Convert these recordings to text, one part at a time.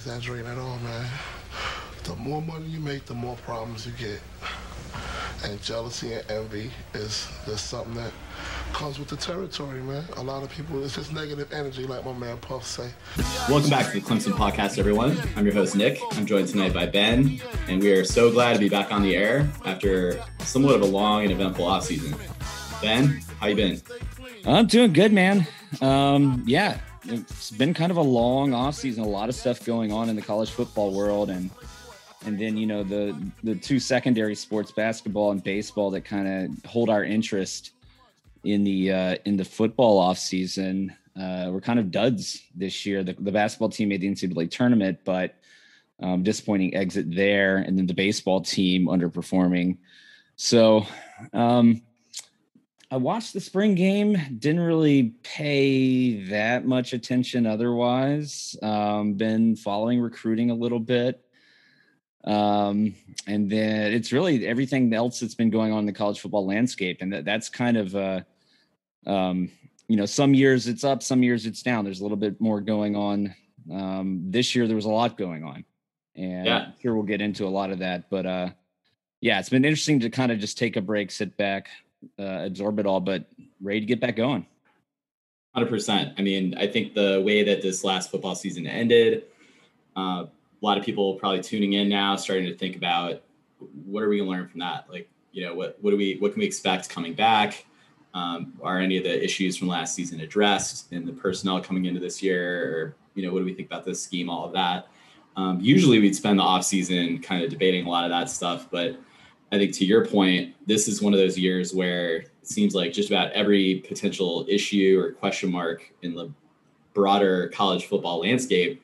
exaggerating at all, man. The more money you make, the more problems you get. And jealousy and envy is just something that comes with the territory, man. A lot of people, it's just negative energy, like my man Puff say. Welcome back to the Clemson Podcast, everyone. I'm your host, Nick. I'm joined tonight by Ben, and we are so glad to be back on the air after somewhat of a long and eventful offseason. Ben, how you been? I'm doing good, man. Um, yeah, it's been kind of a long off season. A lot of stuff going on in the college football world, and and then you know the the two secondary sports, basketball and baseball, that kind of hold our interest in the uh, in the football off season. Uh, we're kind of duds this year. The, the basketball team made the NCAA tournament, but um, disappointing exit there, and then the baseball team underperforming. So. Um, I watched the spring game. Didn't really pay that much attention otherwise. Um, been following recruiting a little bit. Um, and then it's really everything else that's been going on in the college football landscape. And that, that's kind of, uh, um, you know, some years it's up, some years it's down. There's a little bit more going on. Um, this year there was a lot going on. And Yeah. I'm sure we'll get into a lot of that. But uh, yeah, it's been interesting to kind of just take a break, sit back, uh, absorb it all, but ready to get back going. 100%. I mean, I think the way that this last football season ended, uh, a lot of people probably tuning in now, starting to think about what are we going to learn from that? Like, you know, what what do we what can we expect coming back? Um, are any of the issues from last season addressed in the personnel coming into this year? Or, you know, what do we think about this scheme? All of that. Um, usually, we'd spend the off season kind of debating a lot of that stuff, but I think to your point, this is one of those years where it seems like just about every potential issue or question mark in the broader college football landscape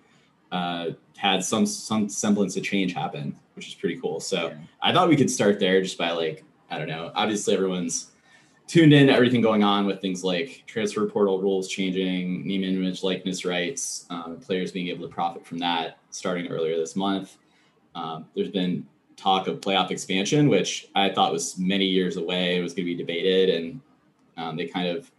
uh, had some some semblance of change happen, which is pretty cool. So I thought we could start there just by like I don't know. Obviously, everyone's tuned in to everything going on with things like transfer portal rules changing, name, image, likeness rights, um, players being able to profit from that starting earlier this month. Um, there's been talk of playoff expansion, which I thought was many years away. It was going to be debated, and um, they kind of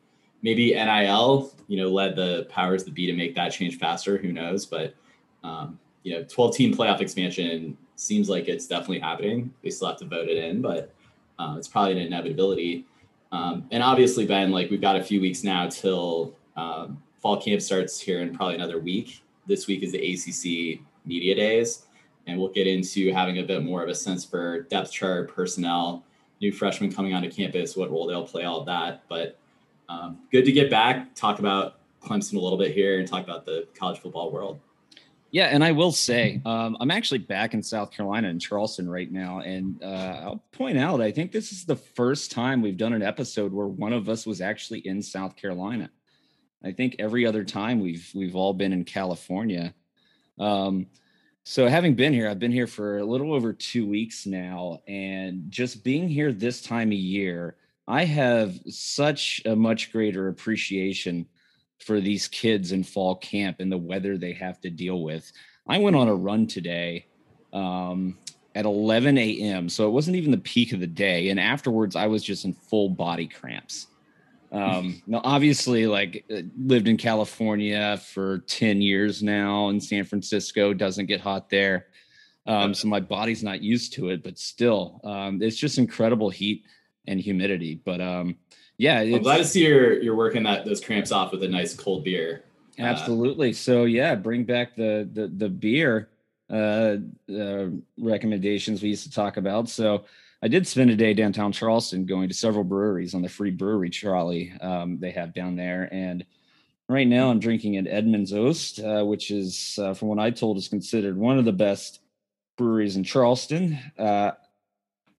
maybe NIL, you know, led the powers that be to make that change faster. Who knows? But um, you know, 12 team playoff expansion seems like it's definitely happening. They still have to vote it in, but uh, it's probably an inevitability. Um, and obviously, Ben, like we've got a few weeks now till um, fall camp starts here in probably another week. This week is the ACC media days and we'll get into having a bit more of a sense for depth chart, personnel, new freshmen coming onto campus, what role they'll play, all that. But um, good to get back, talk about Clemson a little bit here, and talk about the college football world. Yeah, and I will say, um, I'm actually back in South Carolina in Charleston right now, and uh, I'll point out, I think this is the first time we've done an episode where one of us was actually in South Carolina. I think every other time we've we've all been in California. Um, so having been here, I've been here for a little over two weeks now, and just being here this time of year, I have such a much greater appreciation for these kids in fall camp and the weather they have to deal with. I went on a run today um, at 11 a.m., so it wasn't even the peak of the day, and afterwards I was just in full body cramps. Um, now, obviously, like uh, lived in California for 10 years now, in San Francisco doesn't get hot there. Um, so my body's not used to it, but still, um, it's just incredible heat and humidity. But um, yeah, I'm glad to see you're you're working that those cramps off with a nice cold beer. Uh, absolutely. So yeah, bring back the the the beer uh, uh, recommendations we used to talk about. So I did spend a day downtown Charleston going to several breweries on the free brewery trolley um, they have down there. And right now I'm drinking an Edmund's Oast, uh, which is, uh, from what I told, is considered one of the best breweries in Charleston. Uh,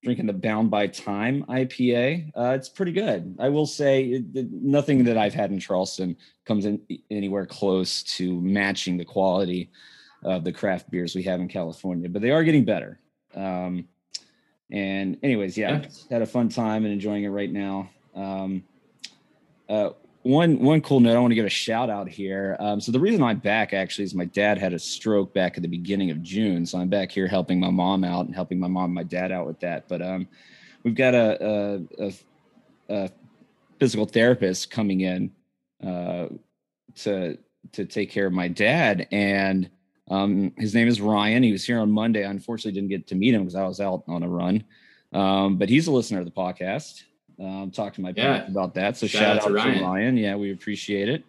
drinking the Bound by Time IPA. Uh, it's pretty good. I will say it, it, nothing that I've had in Charleston comes in anywhere close to matching the quality of the craft beers we have in California, but they are getting better. Um, and anyways, yeah, yeah, had a fun time and enjoying it right now. Um, uh, one one cool note I want to give a shout out here. Um, so the reason I'm back actually is my dad had a stroke back at the beginning of June, so I'm back here helping my mom out and helping my mom and my dad out with that. But um, we've got a, a, a, a, physical therapist coming in uh, to to take care of my dad, and um, his name is Ryan. He was here on Monday. I unfortunately didn't get to meet him because I was out on a run, um, but he's a listener of the podcast. Um, talk to my parents about that. So shout, shout out, out, to, Ryan. Ryan. Yeah, we appreciate it.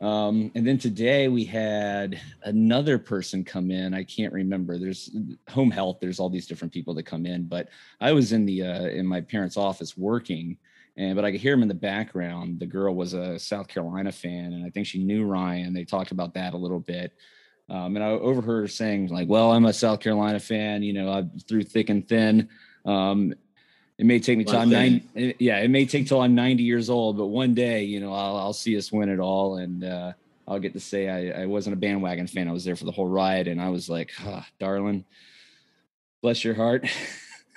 Um, and then today we had another person come in. I can't remember. There's home health. There's all these different people that come in, but I was in the uh, in my parents' office working, and but I could hear him in the background. The girl was a South Carolina fan, and I think she knew Ryan. They talked about that a little bit. Um, and I overheard her saying like, "Well, I'm a South Carolina fan. You know, I'm through thick and thin." Um, it may take me till I'm 90. Yeah, it may take till I'm 90 years old, but one day, you know, I'll, I'll see us win it all. And uh, I'll get to say I, I wasn't a bandwagon fan. I was there for the whole ride. And I was like, oh, darling, bless your heart.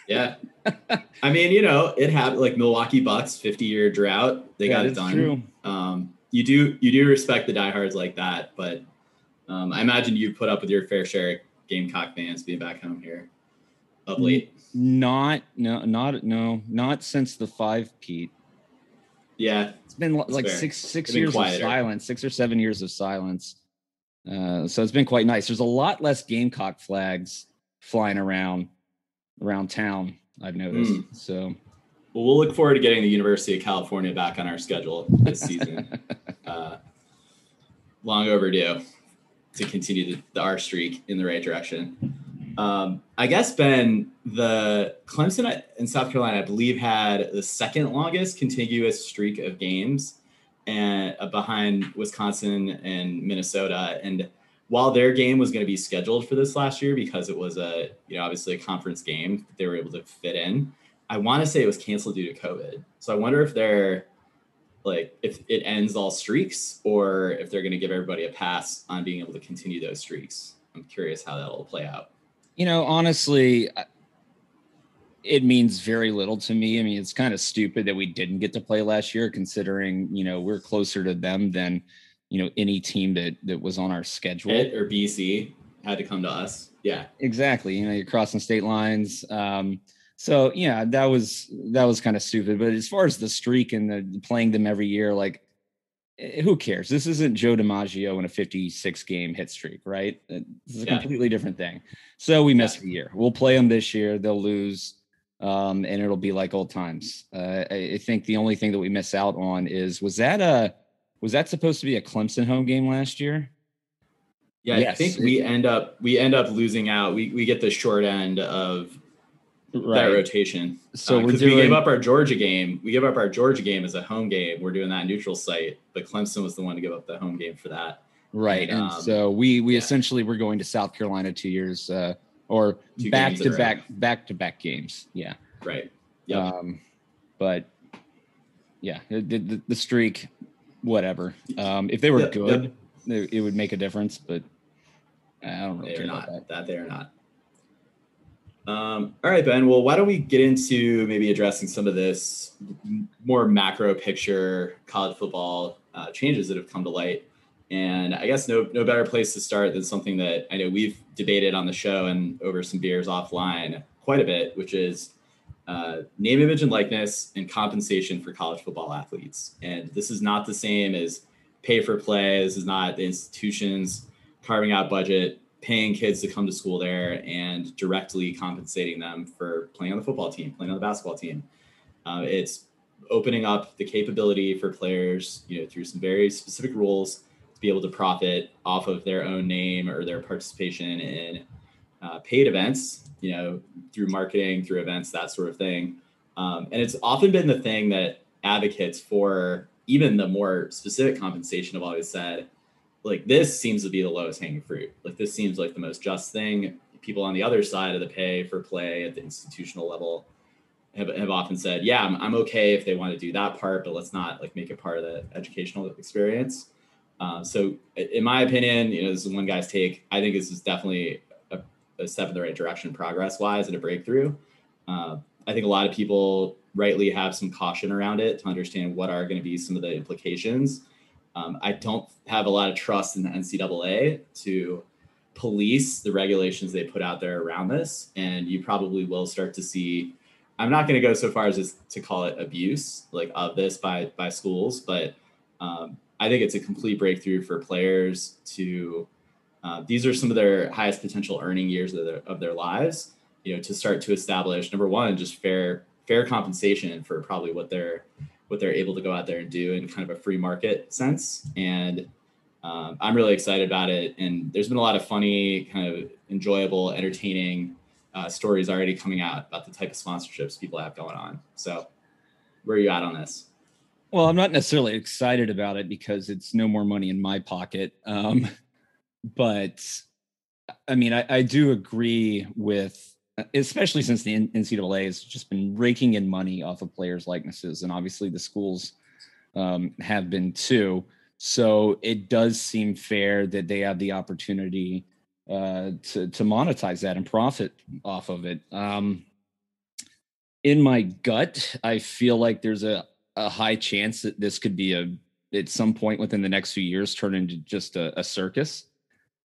yeah. I mean, you know, it happened like Milwaukee Bucks 50 year drought. They yeah, got it done. True. Um, you do, you do respect the diehards like that, but um, I imagine you put up with your fair share of Gamecock fans being back home here of late. Not no not no not since the five-peat. Yeah, it's been like fair. six six years of silence, six or seven years of silence. Uh, so it's been quite nice. There's a lot less Gamecock flags flying around around town. I've noticed. Mm. So, well, we'll look forward to getting the University of California back on our schedule this season. uh, long overdue to continue the, the R streak in the right direction. Um, I guess Ben, the Clemson in South Carolina, I believe, had the second longest contiguous streak of games, and uh, behind Wisconsin and Minnesota. And while their game was going to be scheduled for this last year because it was a you know obviously a conference game they were able to fit in, I want to say it was canceled due to COVID. So I wonder if they're like if it ends all streaks or if they're going to give everybody a pass on being able to continue those streaks. I'm curious how that'll play out. You know, honestly, it means very little to me. I mean, it's kind of stupid that we didn't get to play last year, considering you know we're closer to them than you know any team that that was on our schedule. It or BC had to come to us. Yeah, exactly. You know, you're crossing state lines. Um, so yeah, that was that was kind of stupid. But as far as the streak and the playing them every year, like Eh, who cares? This isn't Joe DiMaggio in a 56 game hit streak, right? Uh, this is a yeah. completely different thing. So we missed yeah. a year. We'll play them this year. They'll lose, um, and it'll be like old times. Uh, I, I, think the only thing that we miss out on is was that a was that supposed to be a Clemson home game last year? Yeah, yes. I think we end up we end up losing out. We we get the short end of right. that rotation. So uh, we're doing, we gave up our Georgia game. We gave up our Georgia game as a home game. We're doing that neutral site, but Clemson was the one to give up the home game for that. Right, and, um, so we we yeah. essentially were going to South Carolina two years uh, or two back to back back to back games. Yeah, right. Yeah, um, but yeah, the, the, the, streak, whatever. Um, if they were good, it would make a difference, but I don't really they're not that. that they're not. Um, all right, Ben. Well, why don't we get into maybe addressing some of this more macro picture college football uh, changes that have come to light? And I guess no no better place to start than something that I know we've debated on the show and over some beers offline quite a bit, which is uh, name, image, and likeness and compensation for college football athletes. And this is not the same as pay for play. This is not the institutions carving out budget paying kids to come to school there and directly compensating them for playing on the football team, playing on the basketball team. Uh, it's opening up the capability for players, you know, through some very specific rules to be able to profit off of their own name or their participation in uh, paid events, you know, through marketing, through events, that sort of thing. Um, and it's often been the thing that advocates for even the more specific compensation have always said like this seems to be the lowest hanging fruit. Like this seems like the most just thing. People on the other side of the pay for play at the institutional level have, have often said, yeah, I'm, I'm okay if they want to do that part, but let's not like make it part of the educational experience. Uh, so in my opinion, you know, this is one guy's take. I think this is definitely a, a step in the right direction, progress wise, and a breakthrough. Uh, I think a lot of people rightly have some caution around it to understand what are going to be some of the implications. Um, I don't have a lot of trust in the NCAA to police the regulations they put out there around this, and you probably will start to see. I'm not going to go so far as to call it abuse, like of this by by schools, but um, I think it's a complete breakthrough for players to. Uh, these are some of their highest potential earning years of their, of their lives. You know, to start to establish number one, just fair fair compensation for probably what they're what they're able to go out there and do in kind of a free market sense. And um, I'm really excited about it. And there's been a lot of funny, kind of enjoyable, entertaining uh, stories already coming out about the type of sponsorships people have going on. So, where are you at on this? Well, I'm not necessarily excited about it because it's no more money in my pocket. Um, but I mean, I, I do agree with, especially since the NCAA has just been raking in money off of players' likenesses, and obviously the schools um, have been too. So it does seem fair that they have the opportunity uh, to to monetize that and profit off of it. Um, in my gut, I feel like there's a a high chance that this could be a at some point within the next few years turn into just a, a circus.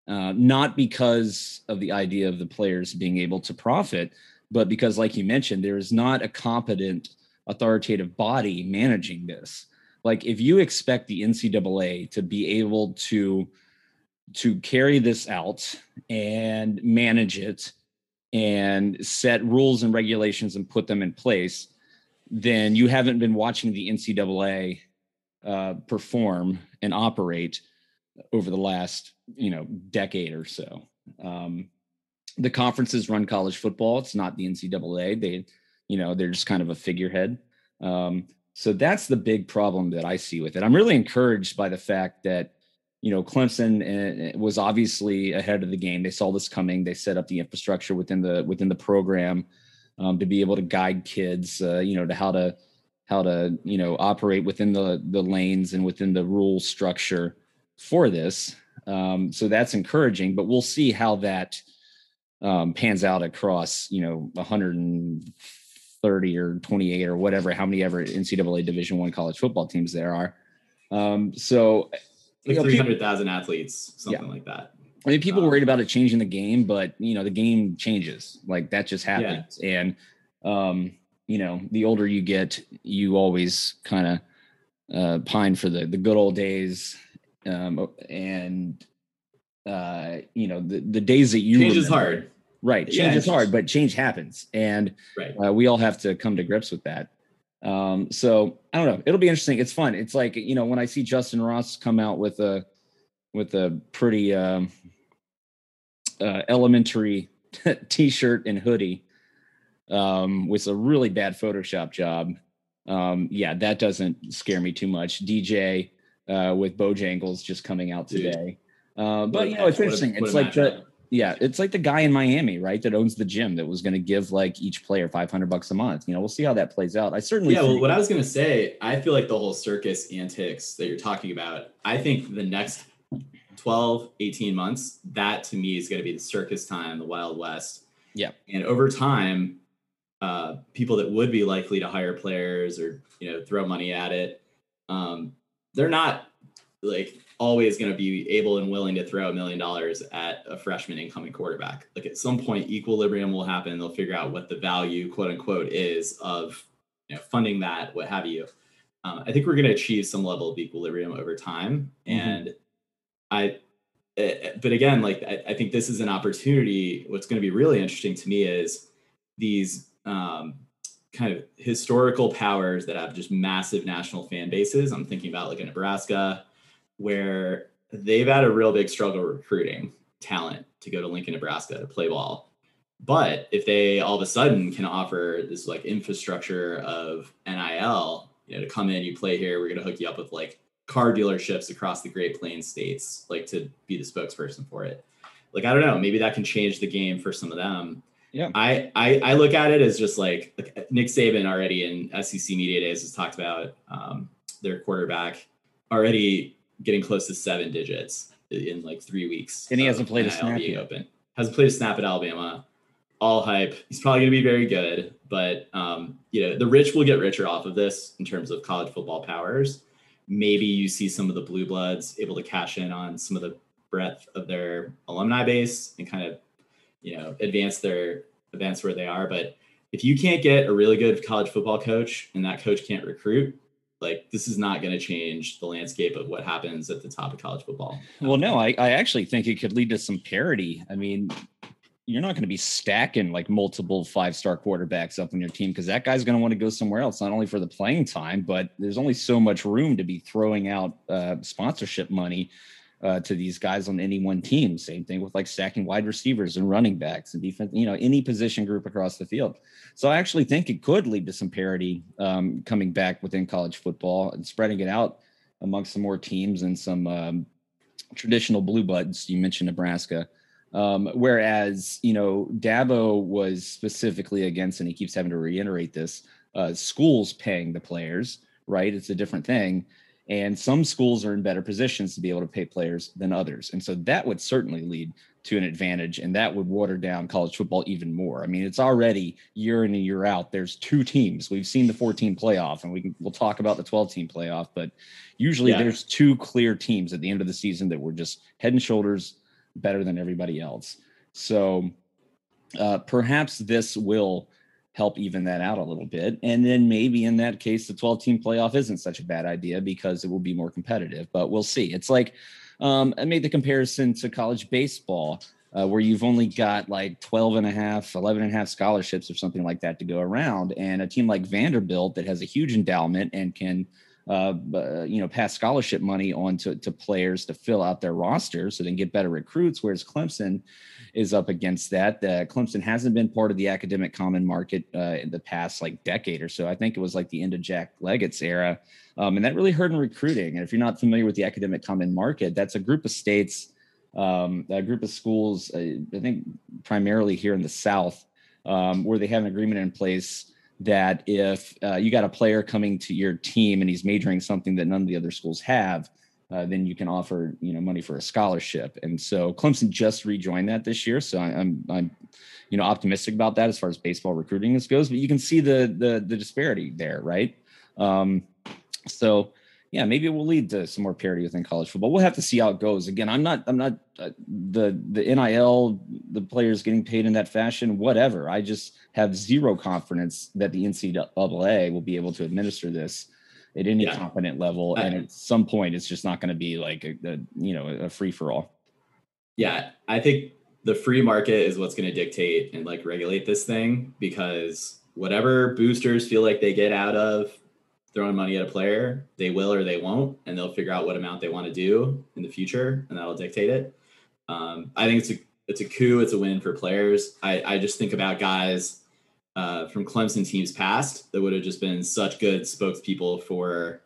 Uh, not because of the idea of the players being able to profit, but because, like you mentioned, there is not a competent authoritative body managing this. Like, if you expect the NCAA to be able to to carry this out and manage it and set rules and regulations and put them in place, then you haven't been watching the NCAA uh, perform and operate over the last you know decade or so. Um, the conferences run college football. It's not the NCAA. They, you know, they're just kind of a figurehead. Um, so that's the big problem that I see with it. I'm really encouraged by the fact that you know Clemson uh, was obviously ahead of the game. They saw this coming. They set up the infrastructure within the within the program um, to be able to guide kids, uh, you know, to how to how to you know operate within the the lanes and within the rule structure for this. Um, so that's encouraging, but we'll see how that um, pans out across you know 130 or 28 or whatever, how many ever NCAA Division One college football teams there are. Um, so like 300,000 athletes, something yeah. like that. I mean, people um, worried about it changing the game, but you know, the game changes. Like that just happens. Yeah. And um, you know, the older you get, you always kind of uh, pine for the the good old days. Um, and uh, you know, the the days that you change remember, is hard. Right, change yeah, is hard, but change happens, and right. uh, we all have to come to grips with that. Um, so I don't know. It'll be interesting. It's fun. It's like you know when I see Justin Ross come out with a with a pretty um, uh, elementary t-shirt and hoodie um, with a really bad Photoshop job. Um, yeah, that doesn't scare me too much. DJ uh, with Bojangles just coming out today. Uh, but you know, it's interesting. it's like the yeah, it's like the guy in Miami, right, that owns the gym that was going to give like each player five hundred bucks a month. You know, we'll see how that plays out. I certainly yeah. Well, what I was going to say, I feel like the whole circus antics that you're talking about. I think the next 12, 18 months, that to me is going to be the circus time, the Wild West. Yeah. And over time, uh, people that would be likely to hire players or, you know, throw money at it, um, they're not like always going to be able and willing to throw a million dollars at a freshman incoming quarterback. Like at some point, equilibrium will happen. They'll figure out what the value, quote unquote, is of you know, funding that, what have you. Um, I think we're going to achieve some level of equilibrium over time. Mm-hmm. And I, eh, eh, but again, like I, I think this is an opportunity. What's going to be really interesting to me is these um, kind of historical powers that have just massive national fan bases. I'm thinking about like a Nebraska, where they've had a real big struggle recruiting talent to go to Lincoln, Nebraska to play ball. But if they all of a sudden can offer this like infrastructure of NIL, you know, to come in, you play here, we're going to hook you up with like car dealerships across the Great Plains states, like to be the spokesperson for it. Like, I don't know, maybe that can change the game for some of them. Yeah. I, I, I look at it as just like, like Nick Saban already in SEC media days has talked about um, their quarterback already getting close to seven digits in like three weeks. And he hasn't played a snap yet. Open. Hasn't played a snap at Alabama. All hype. He's probably going to be very good, but um, you know the rich will get richer off of this in terms of college football powers. Maybe you see some of the blue bloods able to cash in on some of the breadth of their alumni base and kind of you know advance their advance where they are. But if you can't get a really good college football coach and that coach can't recruit, like this is not going to change the landscape of what happens at the top of college football. Well, no, I, I actually think it could lead to some parity. I mean, you're not going to be stacking like multiple five star quarterbacks up on your team because that guy's going to want to go somewhere else, not only for the playing time, but there's only so much room to be throwing out uh, sponsorship money uh, to these guys on any one team. Same thing with like stacking wide receivers and running backs and defense, you know, any position group across the field. So I actually think it could lead to some parity um, coming back within college football and spreading it out amongst some more teams and some um, traditional blue bloods. You mentioned Nebraska. Um, whereas, you know, Dabo was specifically against, and he keeps having to reiterate this, uh, schools paying the players, right? It's a different thing. And some schools are in better positions to be able to pay players than others. And so that would certainly lead to an advantage and that would water down college football even more. I mean, it's already year in and year out. There's two teams. We've seen the 14 playoff and we can we'll talk about the 12 team playoff, but usually yeah. there's two clear teams at the end of the season that were just head and shoulders better than everybody else. So uh, perhaps this will help even that out a little bit. And then maybe in that case, the 12 team playoff isn't such a bad idea because it will be more competitive, but we'll see. It's like, um, I made the comparison to college baseball. Uh, where you've only got like 12 and a half, 11 and a half scholarships or something like that to go around. And a team like Vanderbilt that has a huge endowment and can, uh, uh, you know, pass scholarship money on to, to players to fill out their roster so they can get better recruits. Whereas Clemson, is up against that. Uh, Clemson hasn't been part of the academic common market uh, in the past like decade or so. I think it was like the end of Jack Leggett's era. Um, and that really hurt in recruiting. And if you're not familiar with the academic common market, that's a group of states, um, a group of schools, uh, I think primarily here in the South, um, where they have an agreement in place that if uh, you got a player coming to your team and he's majoring something that none of the other schools have, uh, then you can offer you know money for a scholarship. And so Clemson just rejoined that this year, so I, I'm I'm you know optimistic about that as far as baseball recruiting this goes. But you can see the the the disparity there, right? Um, so yeah, maybe it will lead to some more parity within college football. We'll have to see how it goes. Again, I'm not, I'm not uh, the the NIL, the players getting paid in that fashion, whatever. I just have zero confidence that the NCAA will be able to administer this at any yeah. competent level. and at some point, it's just not going to be like a, a you know a free for all. Yeah, I think the free market is what's going to dictate and like regulate this thing because whatever boosters feel like they get out of throwing money at a player, they will or they won't, and they'll figure out what amount they want to do in the future, and that'll dictate it. Um, I think it's a it's a coup, it's a win for players. I, I just think about guys uh, from Clemson teams past that would have just been such good spokespeople for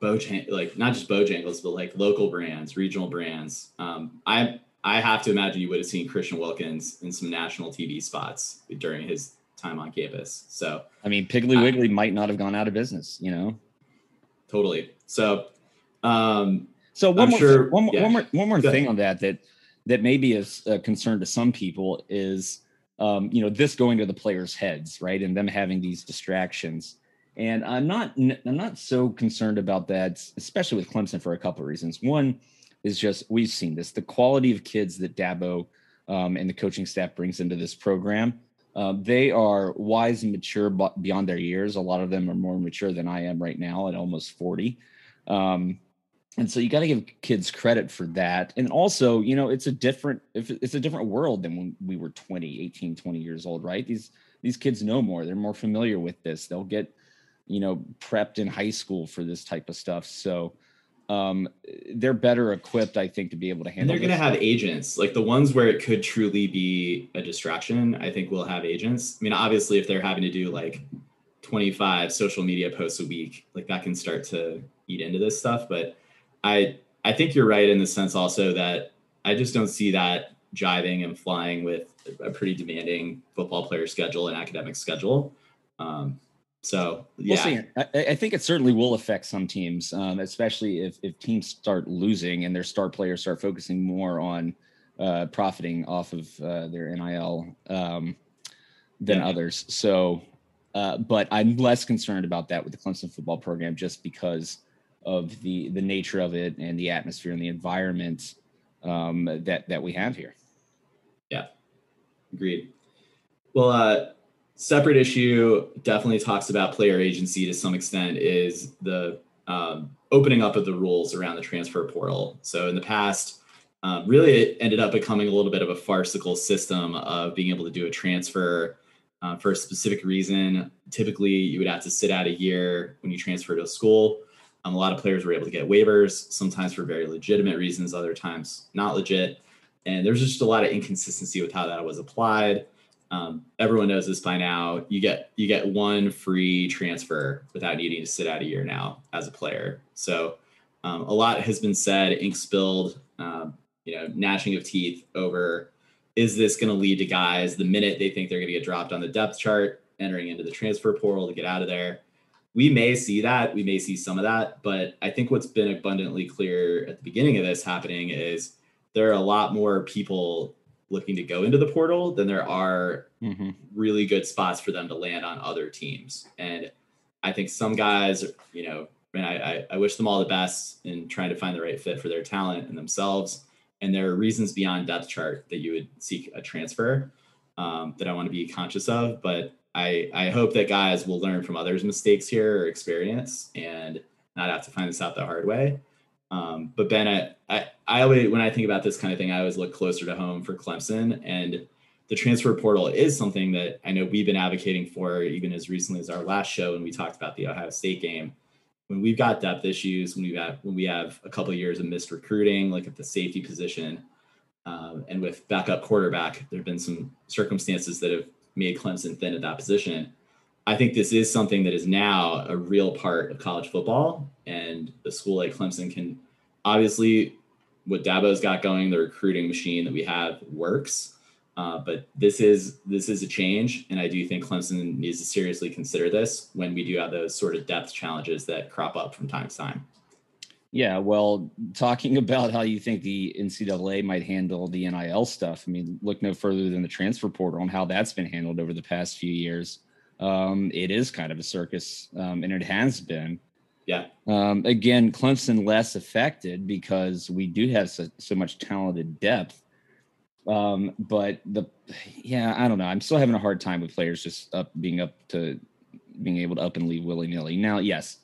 Bojang, like not just Bojangles, but like local brands, regional brands. Um, I I have to imagine you would have seen Christian Wilkins in some national TV spots during his time on campus. So I mean, Piggly Wiggly might not have gone out of business, you know. Totally. So, um, so one I'm more, sure, one, yeah. one more, one more thing on that that that maybe is a concern to some people is um, you know, this going to the players' heads, right, and them having these distractions. And I'm not, I'm not so concerned about that, especially with Clemson for a couple of reasons. One is just we've seen this: the quality of kids that Dabo um, and the coaching staff brings into this program. Uh, they are wise and mature beyond their years. A lot of them are more mature than I am right now at almost 40. Um, and so you got to give kids credit for that. And also you know it's a different it's a different world than when we were 20 18 20 years old right? These these kids know more. They're more familiar with this. They'll get you know prepped in high school for this type of stuff. So um they're better equipped i think to be able to handle and they're going to have agents. Like the ones where it could truly be a distraction i think will have agents. I mean obviously if they're having to do like 25 social media posts a week like that can start to eat into this stuff but I I think you're right in the sense also that I just don't see that jiving and flying with a pretty demanding football player schedule and academic schedule. Um, so yeah, we'll I, I, think it certainly will affect some teams, um, especially if if teams start losing and their star players start focusing more on uh, profiting off of uh, their NIL um, than yeah. others. So, uh, but I'm less concerned about that with the Clemson football program just because of the the nature of it and the atmosphere and the environment um, that that we have here. Yeah, agreed. Well, uh, separate issue definitely talks about player agency to some extent is the um, opening up of the rules around the transfer portal. So in the past, um, really it ended up becoming a little bit of a farcical system of being able to do a transfer uh, for a specific reason. Typically, you would have to sit out a year when you transfer to a school. Um, a lot of players were able to get waivers, sometimes for very legitimate reasons, other times not legit. And there's just a lot of inconsistency with how that was applied. Um, everyone knows this by now. You get you get one free transfer without needing to sit out a year now as a player. So um, a lot has been said, ink spilled, um, you know, gnashing of teeth over is this going to lead to guys the minute they think they're going to get dropped on the depth chart, entering into the transfer portal to get out of there. We may see that. We may see some of that. But I think what's been abundantly clear at the beginning of this happening is there are a lot more people looking to go into the portal than there are mm-hmm. really good spots for them to land on other teams. And I think some guys, you know, I, I, I wish them all the best in trying to find the right fit for their talent and themselves. And there are reasons beyond depth chart that you would seek a transfer um, that I want to be conscious of. But I, I hope that guys will learn from others' mistakes here or experience and not have to find this out the hard way. Um, but Ben, I, I, I always, when I think about this kind of thing, I always look closer to home for Clemson. And the transfer portal is something that I know we've been advocating for even as recently as our last show when we talked about the Ohio State game. When we've got depth issues, when we've got when we have a couple of years of missed recruiting, like at the safety position, um, and with backup quarterback, there have been some circumstances that have made Clemson thin at that position. I think this is something that is now a real part of college football, and a school like Clemson can obviously what Dabo's got going, the recruiting machine that we have works. Uh, but this is this is a change, and I do think Clemson needs to seriously consider this when we do have those sort of depth challenges that crop up from time to time. Yeah, well, talking about how you think the NCAA might handle the NIL stuff, I mean, look no further than the transfer portal and how that's been handled over the past few years um, it is kind of a circus, um, and it has been. Yeah. Um, again, Clemson less affected because we do have so, so much talented depth. Um, but the, yeah, I don't know. I'm still having a hard time with players just up being up to being able to up and leave willy nilly. Now, yes,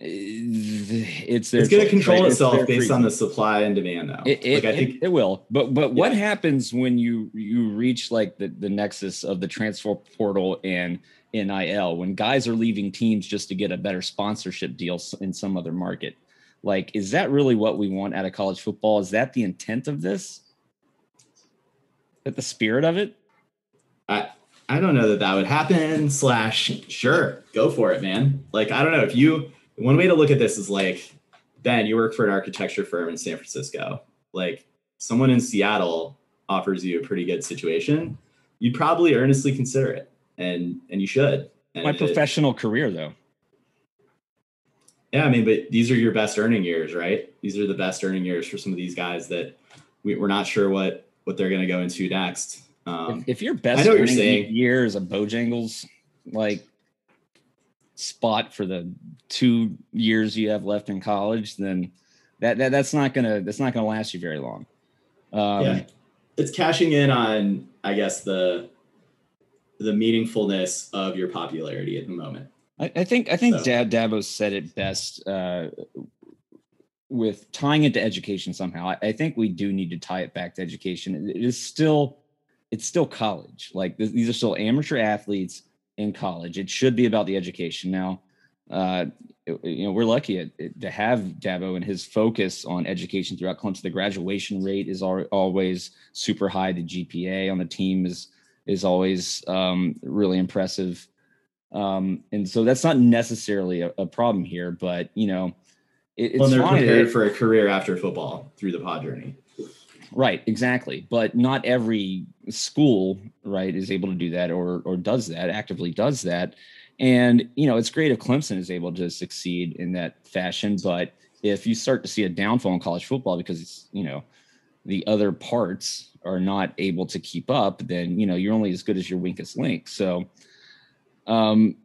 it's it's going to control right? itself it's based on the supply and demand though. It, it, like I think it, it, will. But but what yeah. happens when you you reach like the, the nexus of the transfer portal and nil when guys are leaving teams just to get a better sponsorship deal in some other market? Like is that really what we want out of college football? Is that the intent of this? Is that the spirit of it? I i don't know that that would happen slash sure go for it man. Like i don't know if you one way to look at this is like, Ben, you work for an architecture firm in San Francisco. Like someone in Seattle offers you a pretty good situation, you'd probably earnestly consider it. And and you should. And My professional it, career though. Yeah, I mean, but these are your best earning years, right? These are the best earning years for some of these guys that we, are not sure what what they're going to go into next. Um, if, if your best I know what you're saying. year is a Bojangles, like spot for the two years you have left in college, then that, that that's not gonna that's not gonna last you very long. Um, yeah, it's cashing in on I guess the the meaningfulness of your popularity at the moment. I, I think I think so. Dad Dabo said it best uh, with tying it to education somehow. I, I, think we do need to tie it back to education. It is still it's still college. Like th- these are still amateur athletes in college. It should be about the education. Now, uh, you know, we're lucky to have Dabo and his focus on education throughout Clemson. The graduation rate is always super high. The GPA on the team is is always um, really impressive. Um, and so that's not necessarily a, a, problem here, but you know, it, it's well, they're prepared for a career after football through the PAW Journey. Right, exactly. But not every school, right, is able to do that or or does that, actively does that. And you know, it's great if Clemson is able to succeed in that fashion, but if you start to see a downfall in college football because it's, you know, the other parts are not able to keep up, then you know, you're only as good as your weakest link. So um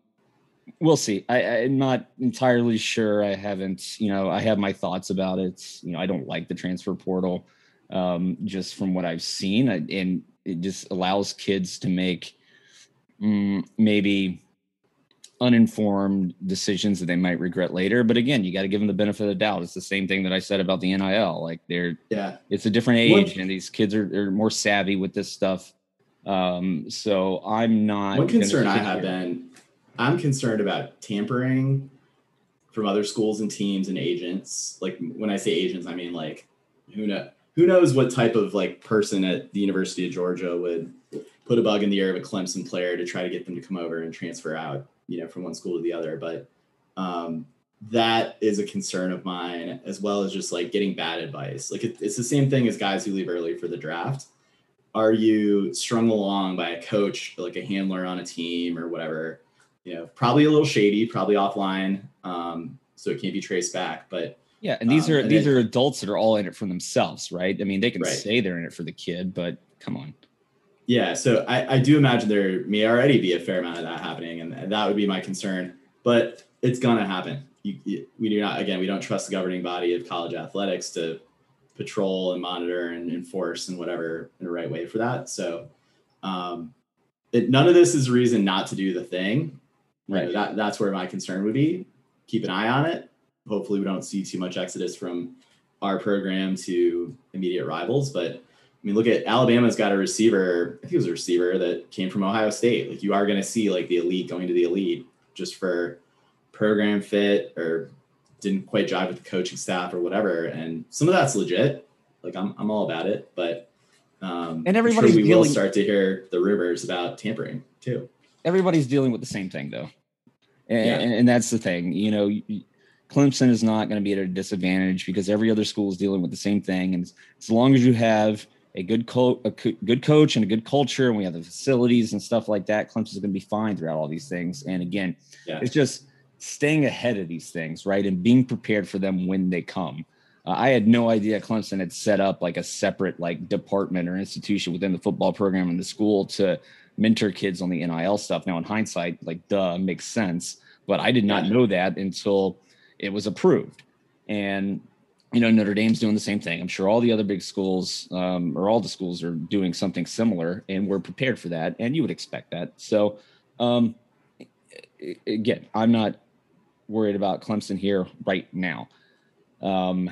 we'll see. I, I'm not entirely sure. I haven't, you know, I have my thoughts about it. You know, I don't like the transfer portal um, just from what I've seen, and it just allows kids to make mm, maybe uninformed decisions that they might regret later. But again, you got to give them the benefit of the doubt. It's the same thing that I said about the NIL. Like they're yeah, it's a different age, and these kids are, are more savvy with this stuff. Um, so I'm not. One concern I have been I'm concerned about tampering from other schools and teams and agents. Like when I say agents, I mean like who know who knows what type of like person at the University of Georgia would put a bug in the ear of a Clemson player to try to get them to come over and transfer out, you know, from one school to the other. But um, that is a concern of mine, as well as just like getting bad advice. Like it, it's the same thing as guys who leave early for the draft. Are you strung along by a coach, like a handler on a team or whatever? you know, probably a little shady, probably offline, um, so it can't be traced back. But yeah, and these um, are these are adults that are all in it for themselves, right? I mean, they can right. say they're in it for the kid, but come on. Yeah, so I, I do imagine there may already be a fair amount of that happening, and that would be my concern. But it's gonna happen. You, you, we do not again. We don't trust the governing body of college athletics to patrol and monitor and enforce and whatever in the right way for that. So, um, it, none of this is a reason not to do the thing. Right. that that's where my concern would be. Keep an eye on it. Hopefully, we don't see too much exodus from our program to immediate rivals. But I mean, look at Alabama's got a receiver. I think it was a receiver that came from Ohio State. Like you are going to see like the elite going to the elite just for program fit or didn't quite jive with the coaching staff or whatever. And some of that's legit. Like I'm I'm all about it, but um, and everybody sure we dealing- will start to hear the rumors about tampering too everybody's dealing with the same thing though and, yeah. and, and that's the thing you know clemson is not going to be at a disadvantage because every other school is dealing with the same thing and as long as you have a good co- a co- good coach and a good culture and we have the facilities and stuff like that clemson is going to be fine throughout all these things and again yeah. it's just staying ahead of these things right and being prepared for them when they come uh, I had no idea Clemson had set up like a separate like department or institution within the football program in the school to mentor kids on the NIL stuff. Now, in hindsight, like duh, makes sense. But I did not know that until it was approved. And you know, Notre Dame's doing the same thing. I'm sure all the other big schools, um, or all the schools, are doing something similar, and we're prepared for that. And you would expect that. So, um, again, I'm not worried about Clemson here right now. Um,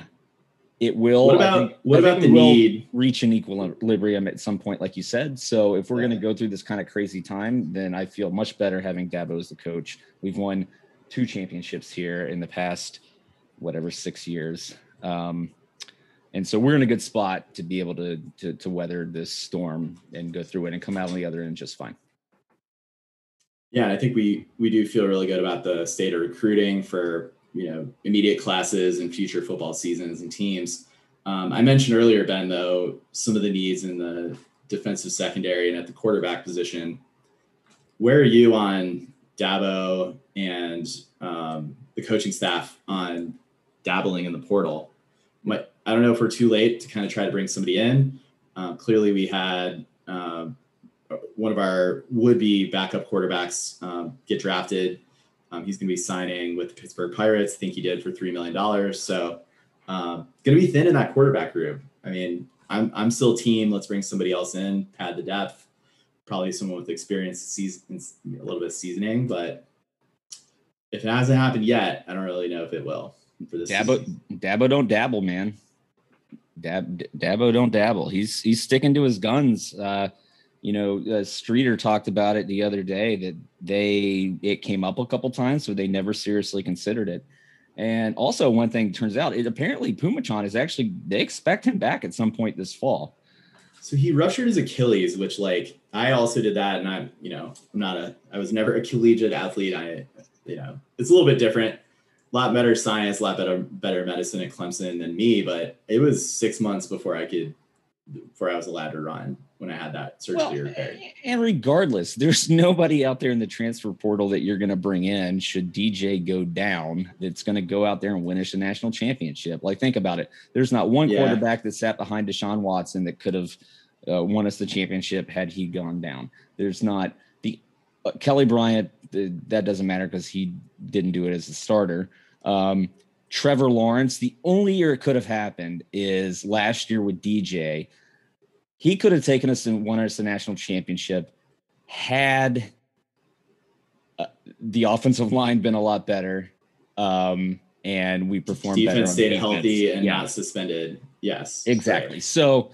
it will. What about think, what about the need? Reach an equilibrium at some point, like you said. So if we're yeah. going to go through this kind of crazy time, then I feel much better having Dabo as the coach. We've won two championships here in the past, whatever six years, um, and so we're in a good spot to be able to, to to weather this storm and go through it and come out on the other end just fine. Yeah, I think we we do feel really good about the state of recruiting for you know immediate classes and future football seasons and teams. Um, I mentioned earlier, Ben, though, some of the needs in the defensive secondary and at the quarterback position. Where are you on Dabo and um, the coaching staff on dabbling in the portal? I don't know if we're too late to kind of try to bring somebody in. Uh, clearly, we had um, one of our would-be backup quarterbacks um, get drafted um, he's going to be signing with the Pittsburgh Pirates. I think he did for three million dollars. So going to be thin in that quarterback room. I mean, I'm I'm still team. Let's bring somebody else in, pad the depth. Probably someone with experience, season, a little bit of seasoning. But if it hasn't happened yet, I don't really know if it will for this. Dabo, season. Dabo don't dabble, man. Dab, Dabo don't dabble. He's he's sticking to his guns. Uh, you know, uh, Streeter talked about it the other day that they it came up a couple times, so they never seriously considered it. And also, one thing turns out, it apparently Phommachanh is actually they expect him back at some point this fall. So he ruptured his Achilles, which like I also did that, and I'm you know I'm not a I was never a collegiate athlete. I you know it's a little bit different, a lot better science, a lot better better medicine at Clemson than me, but it was six months before I could before I was allowed to run when I had that surgery Well, repaired. and regardless, there's nobody out there in the transfer portal that you're going to bring in should DJ go down that's going to go out there and win us a national championship. Like, think about it. There's not one Yeah. quarterback that sat behind Deshaun Watson that could have uh, won us the championship had he gone down. There's not the uh, Kelly Bryant. That doesn't matter because he didn't do it as a starter. Um, Trevor Lawrence. The only year it could have happened is last year with DJ he could have taken us and won us the national championship had uh, the offensive line been a lot better um, and we performed better Defense stayed defense. healthy and yeah not suspended. Yes, exactly right. so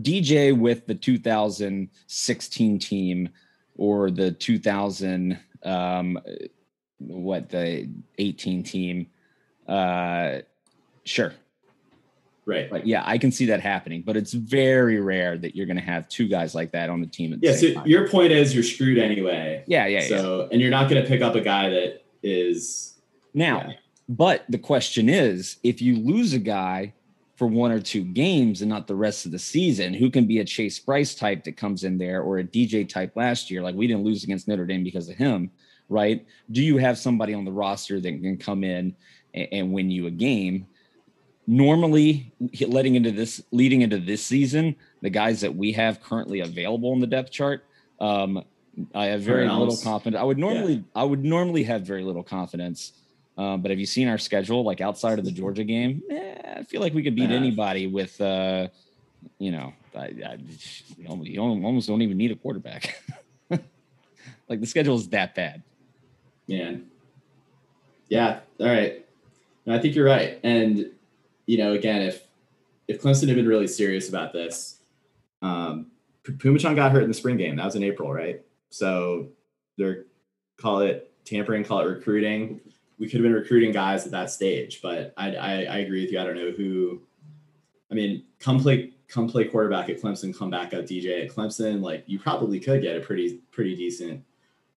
dj with the 2016 team or the 2000 um, what the 18 team uh sure Right. but yeah, I can see that happening, but it's very rare that you're going to have two guys like that on the team at the Yeah. So time. your point is you're screwed anyway. yeah, yeah, yeah. So and you're not going to pick up a guy that is Now, yeah. but the question is, if you lose a guy for one or two games and not the rest of the season, who can be a Chase Brice type that comes in there or a DJ type last year? Like we didn't lose against Notre Dame because of him, right? Do you have somebody on the roster that can come in and, and win you a game? Normally, letting into this, leading into this season, the guys that we have currently available in the depth chart, um, I have very little confidence. I would normally, I would normally have very little confidence. Um, but have you seen our schedule? Like outside of the Georgia game, eh, I feel like we could beat Yeah. anybody with, uh, you know, I, I, you almost- don't even need a quarterback. like the schedule is that bad. man. Yeah. All right. No, I think you're right. And you know, again, if if Clemson had been really serious about this, um, Phommachanh got hurt in the spring game. That was in April, right? So they're call it tampering, call it recruiting. We could have been recruiting guys at that stage, but I, I, I agree with you. I don't know who. I mean, come play come play quarterback at Clemson, come back up DJ at Clemson. Like you probably could get a pretty pretty decent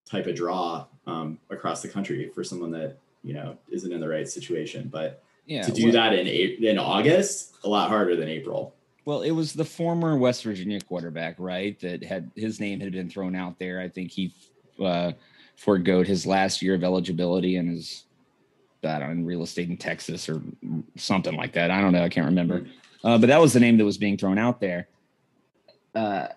type of draw um, across the country for someone that you know isn't in the right situation. But Yeah. to do well, that in in August, a lot harder than April. Well, it was the former West Virginia quarterback, right? That had his name had been thrown out there. I think he uh, foregoed his last year of eligibility and his, Don't in real estate in Texas or something like that. I don't know. I can't remember. Uh, but that was the name that was being thrown out there. Uh,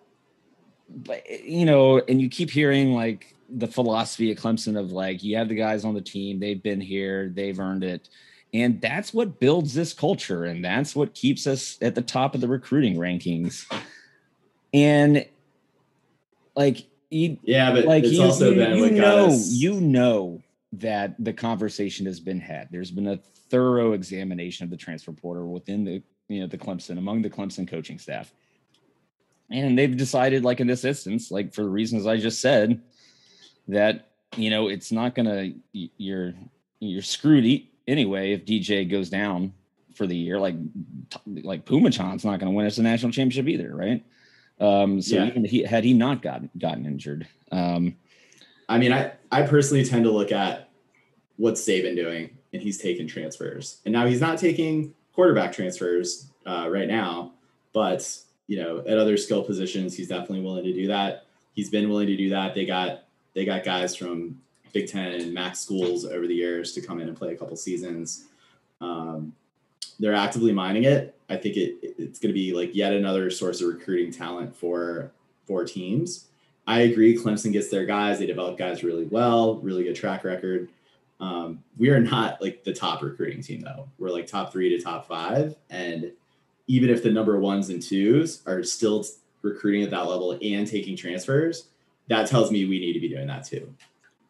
but you know, and you keep hearing like the philosophy at Clemson of like you have the guys on the team, they've been here, they've earned it. And that's what builds this culture, and that's what keeps us at the top of the recruiting rankings. And like you, Yeah, but like it's you, also you, been you know, us- you know that the conversation has been had. There's been a thorough examination of the transfer portal within the you know the Clemson among the Clemson coaching staff, and they've decided, like in this instance, like for the reasons I just said, that you know it's not gonna you're you're screwed anyway if DJ goes down for the year. Like like Phommachanh's not going to win us a national championship either, right? Um, so Yeah. even he, had he not gotten gotten injured, um, I mean, I I personally tend to look at what's Saban doing, and he's taking transfers, and now he's not taking quarterback transfers uh, right now, but you know, at other skill positions, he's definitely willing to do that. He's been willing to do that. They got they got guys from Big Ten and MAC schools over the years to come in and play a couple seasons. Um, they're actively mining it. I think it it's going to be like yet another source of recruiting talent for for teams. I agree. Clemson gets their guys. They develop guys really well, really good track record. Um, we are not like the top recruiting team though. We're like top three to top five, and even if the number ones and twos are still recruiting at that level and taking transfers, that tells me we need to be doing that too.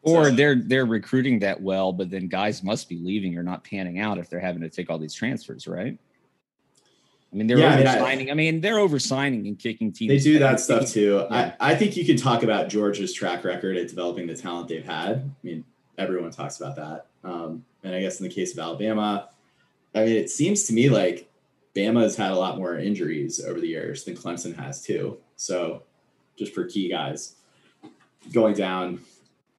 or So- they're they're recruiting that well, but then guys must be leaving or not panning out if they're having to take all these transfers, right? I mean, they're Yeah, mean, I- I, mean, they're oversigning and kicking teams. They do that stuff too. yeah. I, I think you can talk about Georgia's track record at developing the talent they've had. I mean, everyone talks about that. Um, and I guess in the case of Alabama, I mean, it seems to me like Bama has had a lot more injuries over the years than Clemson has too. So just for key guys going down,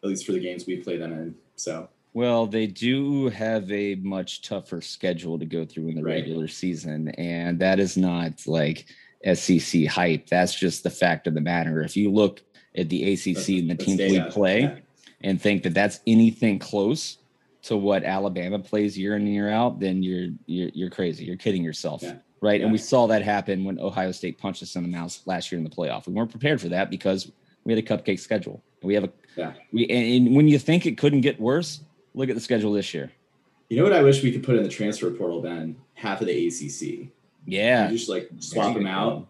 at least for the games we play them in. So Well, they do have a much tougher schedule to go through in the Right. regular season, and that is not like SEC hype. That's just the fact of the matter. If you look at the ACC and the teams we play. And think that that's anything close to what Alabama plays year in and year out, then you're you're, you're crazy. You're kidding yourself. Yeah. Right. And we saw that happen when Ohio State punched us in the mouth last year in the playoff. We weren't prepared for that because we had a cupcake schedule. We have a Yeah. we and, and when you think it couldn't get worse, look at the schedule this year. You know what I wish we could put in the transfer portal, Ben? Half of the ACC. Yeah. You just like swap them go.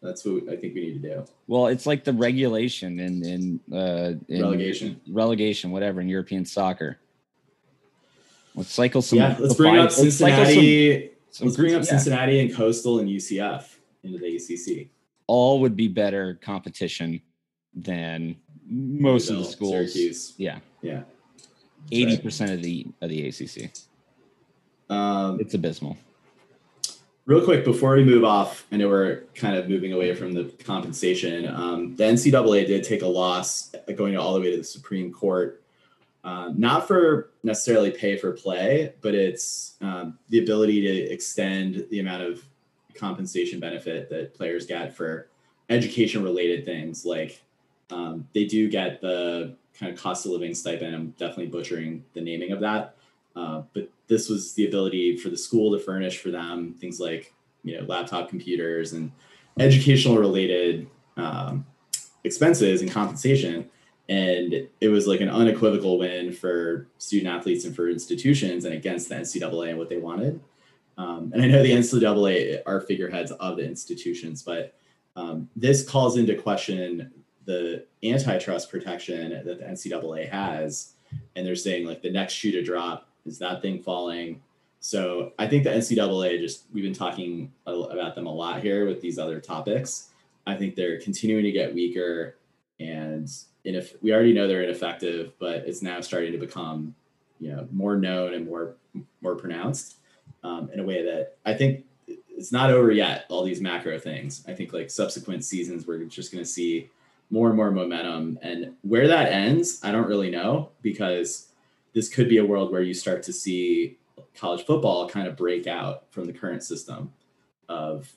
That's what I think we need to do. Well, it's like the regulation in in, uh, in Relegation. relegation, whatever in European soccer. Let's cycle some. yeah, let's bring up let's some- Cincinnati. some let's bring up yeah. Cincinnati and Coastal and UCF into the ACC. All would be better competition than most of the schools. Syracuse. Yeah, Yeah. eighty percent of the of the ACC. Um, It's abysmal. Real quick before we move off, I know we're kind of moving away from the compensation. Um, the NCAA did take a loss going all the way to the Supreme Court, um, not for necessarily pay for play, but it's um, the ability to extend the amount of compensation benefit that players get for education related things. Like um, they do get the kind of cost of living stipend. I'm definitely butchering the naming of that. Uh, but this was the ability for the school to furnish for them things like you know laptop computers and educational related um, expenses and compensation. And it was like an unequivocal win for student athletes and for institutions and against the ncaa and what they wanted. Um, and i know the ncaa are figureheads of the institutions but um, this calls into question the antitrust protection that the ncaa has. And they're saying like the next shoe to drop is that thing falling? So i think the ncaa just we've been talking about them a lot here with these other topics. I think they're continuing to get weaker and if we already know they're ineffective but it's now starting to become you know more known and more more pronounced um, in a way that i think it's not over yet all these macro things. I think like subsequent seasons we're just going to see more and more momentum. And where that ends i don't really know because this could be a world where you start to see college football kind of break out from the current system of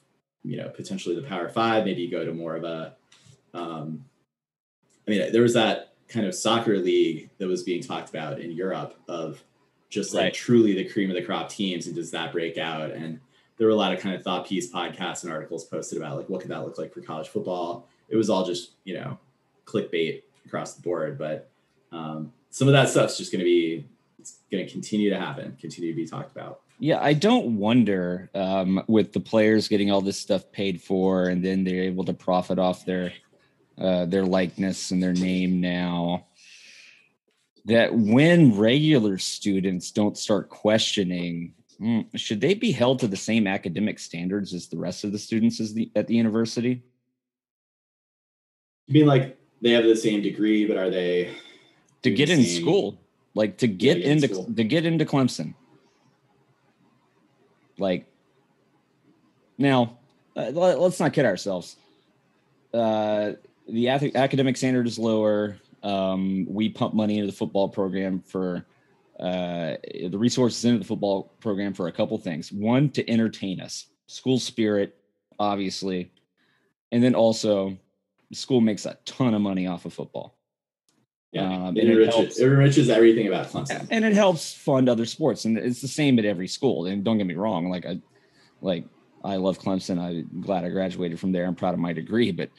you know potentially the power five maybe you go to more of a um, i mean there was that kind of soccer league that was being talked about in europe of just like Right. truly the cream of the crop teams and does that break out and there were a lot of kind of thought piece podcasts and articles posted about like what could that look like for college football it was all just you know clickbait across the board but um, some of that stuff's just going to be it's going to continue to happen continue to be talked about Yeah, I don't wonder um, with the players getting all this stuff paid for, and then they're able to profit off their uh, their likeness and their name now. That when regular students don't start questioning, "Hmm, should they be held to the same academic standards as the rest of the students as the, at the university? you mean like they have the same degree but are they To get in school, like to get get into to get into Clemson. Like now, uh, let- let's not kid ourselves. Uh, the ath- academic standard is lower. Um, we pump money into the football program for uh, the resources into the football program for a couple things. One, to entertain us, school spirit, obviously, and then also, school makes a ton of money off of football. Yeah Um, it, and it enriches, helps. it enriches everything about clemson. And it helps fund other sports and it's the same at every school and don't get me wrong like i like i love clemson i'm glad i graduated from there i'm proud of my degree but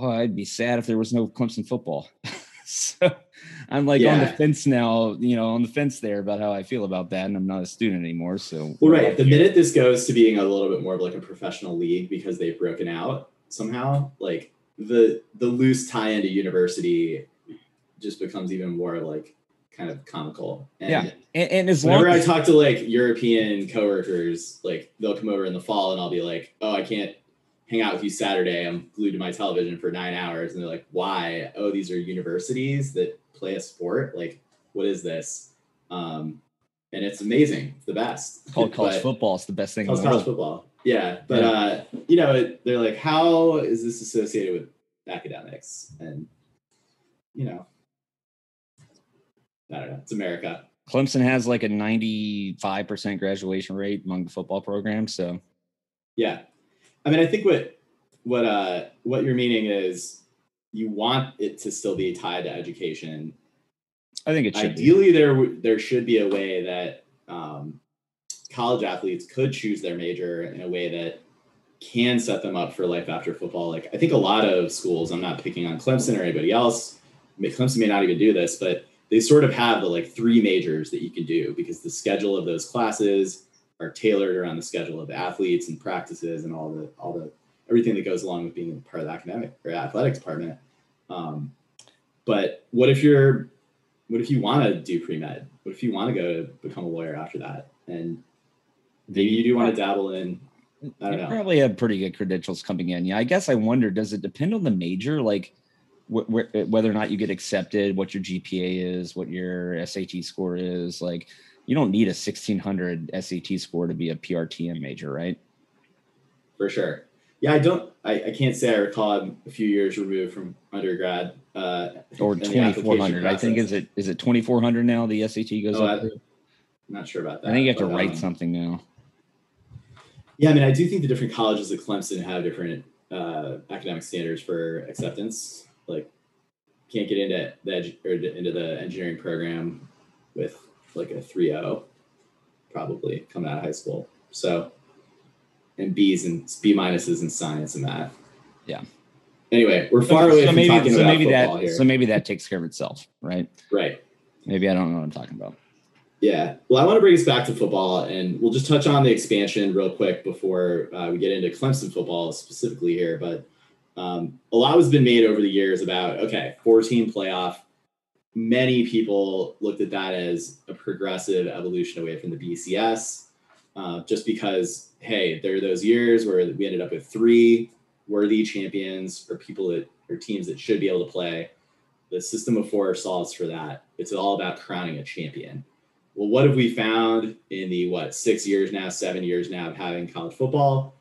oh, i'd be sad if there was no clemson football. So i'm like on the fence now you know on the fence there about how i feel about that and i'm not a student anymore so. Well right the minute this goes to being a little bit more of like a professional league because they've broken out somehow like the the loose tie into university just becomes even more like kind of comical and Yeah, and, and as long Whenever I talk to like European coworkers, like they'll come over in the fall and I'll be like, "Oh, I can't hang out with you Saturday. I'm glued to my television for nine hours." And they're like, "Why? Oh, these are universities that play a sport. Like, what is this?" Um, and it's amazing. It's the best. called college football it's the best thing in College, college football. Yeah, but Yeah. uh, you know, it, they're like, "How is this associated with academics?" And you know, I don't know. It's America. clemson has like a 95% graduation rate among the football program so Yeah. I mean, I think what what uh what you're meaning is you want it to still be tied to education. I think it should. Ideally, be. there there should be a way that um, college athletes could choose their major in a way that can set them up for life after football. Like I think a lot of schools, I'm not picking on Clemson or anybody else. Clemson may not even do this, but they sort of have the like three majors that you can do because the schedule of those classes are tailored around the schedule of the athletes and practices and all the all the everything that goes along with being part of the academic or athletic department. Um, but what if you're what if you want to do pre med? What if you want to go to become a lawyer after that? And maybe you do want to dabble in I don't know. Probably have pretty good credentials coming in. Yeah, I guess I wonder does it depend on the major, like wh- wh- whether or not you get accepted, what your GPA is, what your SAT score is? Like, you don't need a 1600 SAT score to be a PRTM major, right? For sure. Yeah, I don't. I, I can't say I recall. I'm a few years removed from undergrad. Uh, or 2400. I think is it is it 2400 now? The SAT goes oh, up. I, am not sure about that. I think you have but, to write um, something now. Yeah, I mean, I do think the different colleges at Clemson have different uh, academic standards for acceptance. Like, can't get into the or into the engineering program with like a 3.0 probably coming out of high school. So, and B's and B minuses in science and math. Yeah. Anyway, we're far away so from maybe, talking so about maybe that, here. So maybe that takes care of itself, right? Right. Maybe I don't know what I'm talking about. Yeah. Well, I want to bring us back to football, and we'll just touch on the expansion real quick before uh, we get into Clemson football specifically here. But um, a lot has been made over the years about okay, 14 playoff. Many people looked at that as a progressive evolution away from the BCS, uh, just because hey, there are those years where we ended up with three worthy champions or people that or teams that should be able to play. The system of four solves for that. It's all about crowning a champion well, what have we found in the what six years now, seven years now of having college football?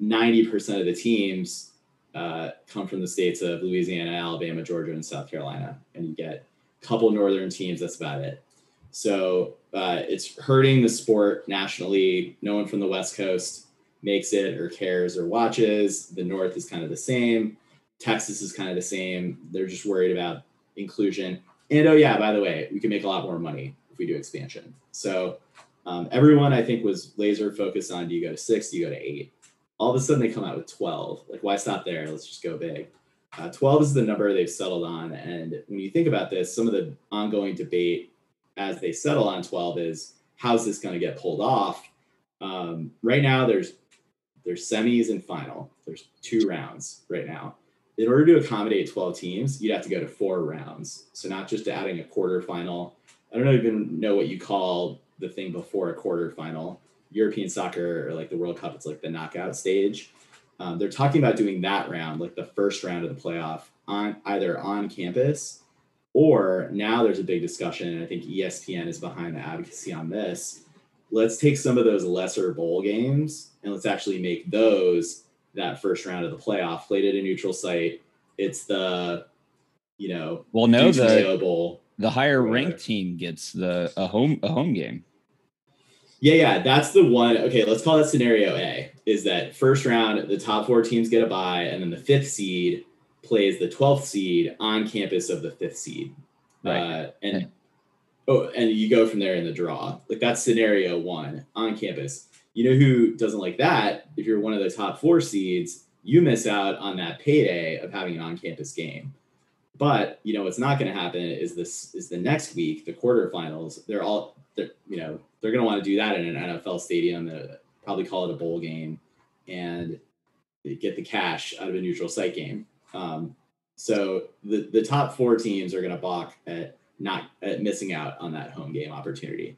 90% of the teams uh, come from the states of Louisiana, Alabama, Georgia, and South Carolina. And you get a couple northern teams, that's about it. So uh, it's hurting the sport nationally. No one from the West Coast makes it or cares or watches. The North is kind of the same. Texas is kind of the same. They're just worried about inclusion. And oh, yeah, by the way, we can make a lot more money if we do expansion. So um, everyone I think was laser focused on do you go to six, do you go to eight? All of a sudden they come out with 12. Like, why stop there? Let's just go big. Uh, 12 is the number they've settled on. And when you think about this, some of the ongoing debate as they settle on 12 is how's this going to get pulled off? Um, right now, there's there's semis and final. There's two rounds right now. In order to accommodate 12 teams, you'd have to go to four rounds. So not just adding a quarter final I don't even know what you call the thing before a quarterfinal. European soccer or like the World Cup, it's like the knockout stage. Um, they're talking about doing that round, like the first round of the playoff, on either on campus or now there's a big discussion, and I think ESPN is behind the advocacy on this. Let's take some of those lesser bowl games and let's actually make those that first round of the playoff played at a neutral site. It's the, you know, well, no, the bowl the higher ranked team gets the a home a home game. Yeah, yeah, that's the one. Okay, let's call that scenario A. Is that first round, the top four teams get a bye, and then the fifth seed plays the twelfth seed on campus of the fifth seed, right? Uh, and oh, and you go from there in the draw. Like that's scenario one on campus. You know who doesn't like that? If you're one of the top four seeds, you miss out on that payday of having an on-campus game. But you know what's not going to happen is this is the next week the quarterfinals. They're all you know they're going to want to do that in an NFL stadium. Uh, probably call it a bowl game, and get the cash out of a neutral site game. Um, so the the top four teams are going to balk at not at missing out on that home game opportunity.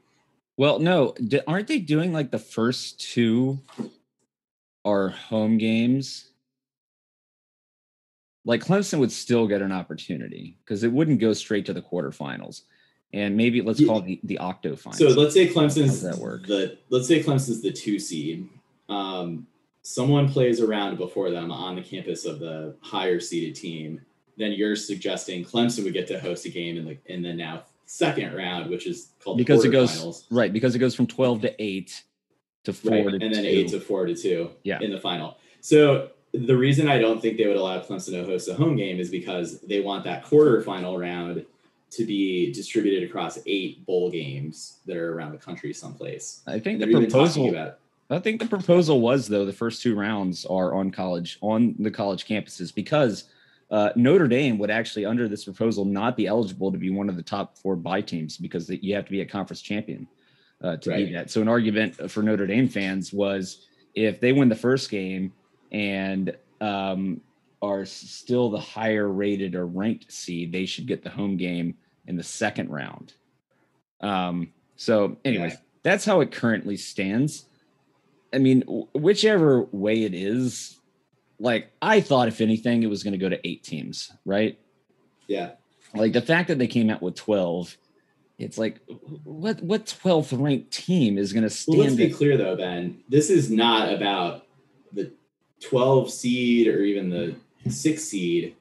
Well, no, aren't they doing like the first two are home games like Clemson would still get an opportunity because it wouldn't go straight to the quarterfinals. And maybe let's call it the, the octo finals. So let's say Clemson's that work? the let's say Clemson's the two seed. Um, someone plays around before them on the campus of the higher seeded team. Then you're suggesting Clemson would get to host a game in the in the now second round, which is called because it goes right because it goes from twelve to eight to four right, to and then two. eight to four to two yeah. in the final. So the reason I don't think they would allow Clemson to host a home game is because they want that quarterfinal round to be distributed across eight bowl games that are around the country someplace. I think the They're even talking proposal. about I think the proposal was though the first two rounds are on college on the college campuses because uh, Notre Dame would actually under this proposal not be eligible to be one of the top four buy teams because you have to be a conference champion uh, to Right. be that. So an argument for Notre Dame fans was if they win the first game and um, are still the higher rated or ranked seed, they should get the home game in the second round. Um, so, anyways, Yeah. that's how it currently stands. I mean, w- whichever way it is, like I thought, if anything, it was going to go to eight teams, right? yeah. Like the fact that they came out with twelve, it's like, what what twelfth ranked team is going to Well, let's be clear though, Ben. This is not about the 12 seed or even the six seed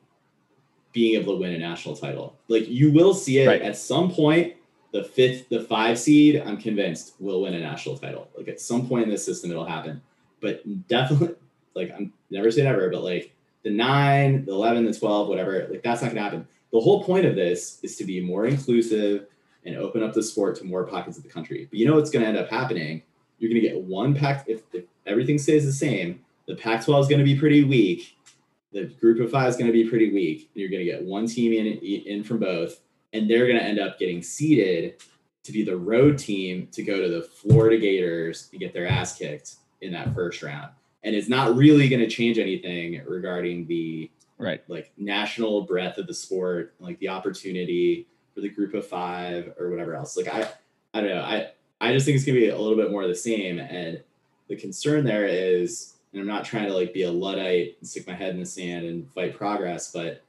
being able to win a national title. Like you will see it Right. at some point. The fifth, the five seed, I'm convinced will win a national title. Like at some point in this system, it'll happen. But definitely, like I'm never say never, but like the nine, the 11, the 12, whatever, like that's not gonna happen. The whole point of this is to be more inclusive and open up the sport to more pockets of the country. But you know what's going to end up happening? You're going to get one pack if, if everything stays the same. The Pac-12 is going to be pretty weak. The Group of Five is going to be pretty weak. And you're going to get one team in in from both, and they're going to end up getting seeded to be the road team to go to the Florida Gators and get their ass kicked in that first round. And it's not really going to change anything regarding the Right. like national breadth of the sport, like the opportunity for the group of five or whatever else. Like I, I don't know. I, I just think it's gonna be a little bit more of the same. And the concern there is, and I'm not trying to like be a luddite and stick my head in the sand and fight progress, but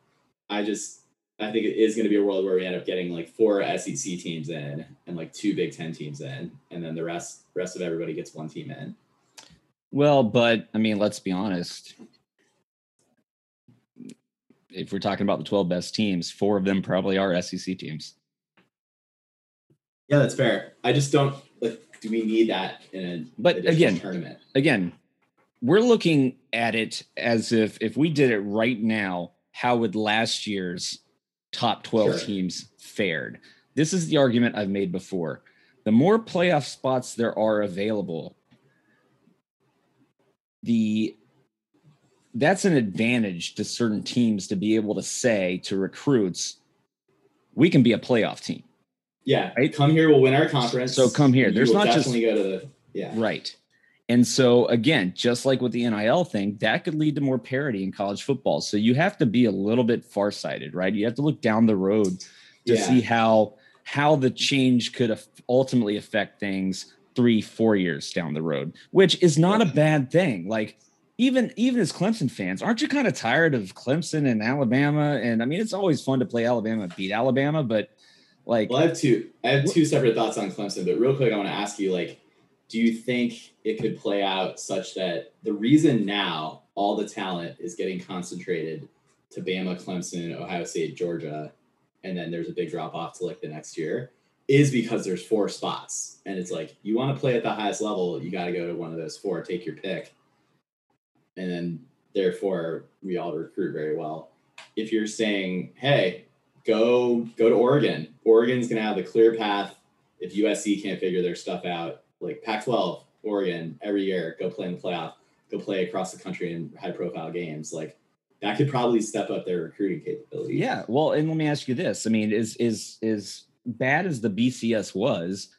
I just, I think it is going to be a world where we end up getting like four SEC teams in and like two Big Ten teams in, and then the rest, rest of everybody gets one team in. Well, but I mean, let's be honest. If we're talking about the 12 best teams, four of them probably are SEC teams. Yeah, that's fair. I just don't like. Do we need that in a But again, tournament? Again, we're looking at it as if if we did it right now, how would last year's top 12 Sure. teams fared? This is the argument I've made before. The more playoff spots there are available, the that's an advantage to certain teams to be able to say to recruits, we can be a playoff team. Yeah, Right? come here. We'll win our conference. So come here. You There's not just- go to the yeah. Right. And so again, just like with the NIL thing, that could lead to more parity in college football. So you have to be a little bit farsighted, right? You have to look down the road to Yeah. see how how the change could ultimately affect things three, four years down the road, which is not a bad thing. Like even even as Clemson fans, aren't you kind of tired of Clemson and Alabama? And I mean, it's always fun to play Alabama, beat Alabama, but like Well, I have two. I have two separate thoughts on Clemson, but real quick, I want to ask you: like, do you think it could play out such that the reason now all the talent is getting concentrated to Bama, Clemson, Ohio State, Georgia, and then there's a big drop off to like the next year, is because there's four spots, and it's like you want to play at the highest level, you got to go to one of those four, take your pick, and then therefore we all recruit very well. If you're saying, hey, go go to Oregon. Oregon's gonna have the clear path if USC can't figure their stuff out. Like Pac-12, Oregon, every year, go play in the playoff, go play across the country in high-profile games. Like that could probably step up their recruiting capability. Yeah, well, and let me ask you this: I mean, is is is bad as the BCS was,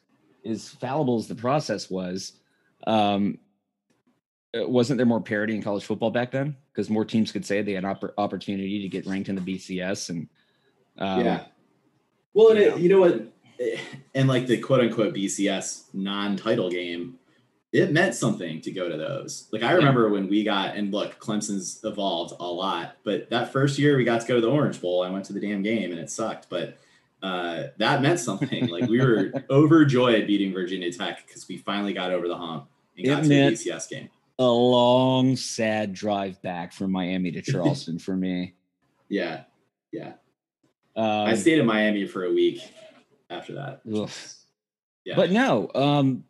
as fallible as the process was, um, uh, wasn't there more parity in college football back then? Because more teams could say they had oppor- opportunity to get ranked in the BCS, and um, yeah. Well, and it, you know what? And like the quote unquote BCS non title game, it meant something to go to those. Like I remember when we got, and look, Clemson's evolved a lot, but that first year we got to go to the Orange Bowl. I went to the damn game and it sucked, but uh, that meant something. like we were overjoyed beating Virginia Tech because we finally got over the hump and It got to the BCS game. a long, sad drive back from Miami to Charleston for me. Yeah. Yeah. Um, I stayed in Miami for a week after that. Yeah. But no, um,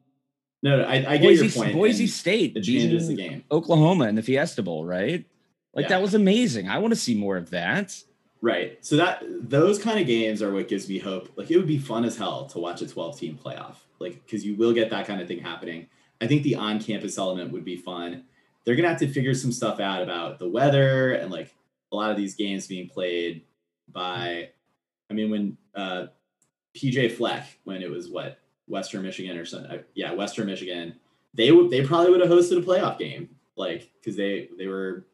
No, I, I get Boise, your point. Boise and State It changes the game. Oklahoma in the Fiesta Bowl, right? Like Yeah. that was amazing. I want to see more of that. Right. So that those kind of games are what gives me hope. Like it would be fun as hell to watch a 12 team playoff. Like because you will get that kind of thing happening. I think the on campus element would be fun. They're gonna have to figure some stuff out about the weather and like a lot of these games being played by. I mean, when uh, PJ Fleck, when it was what Western Michigan or something, yeah, Western Michigan, they would they probably would have hosted a playoff game, like because they they were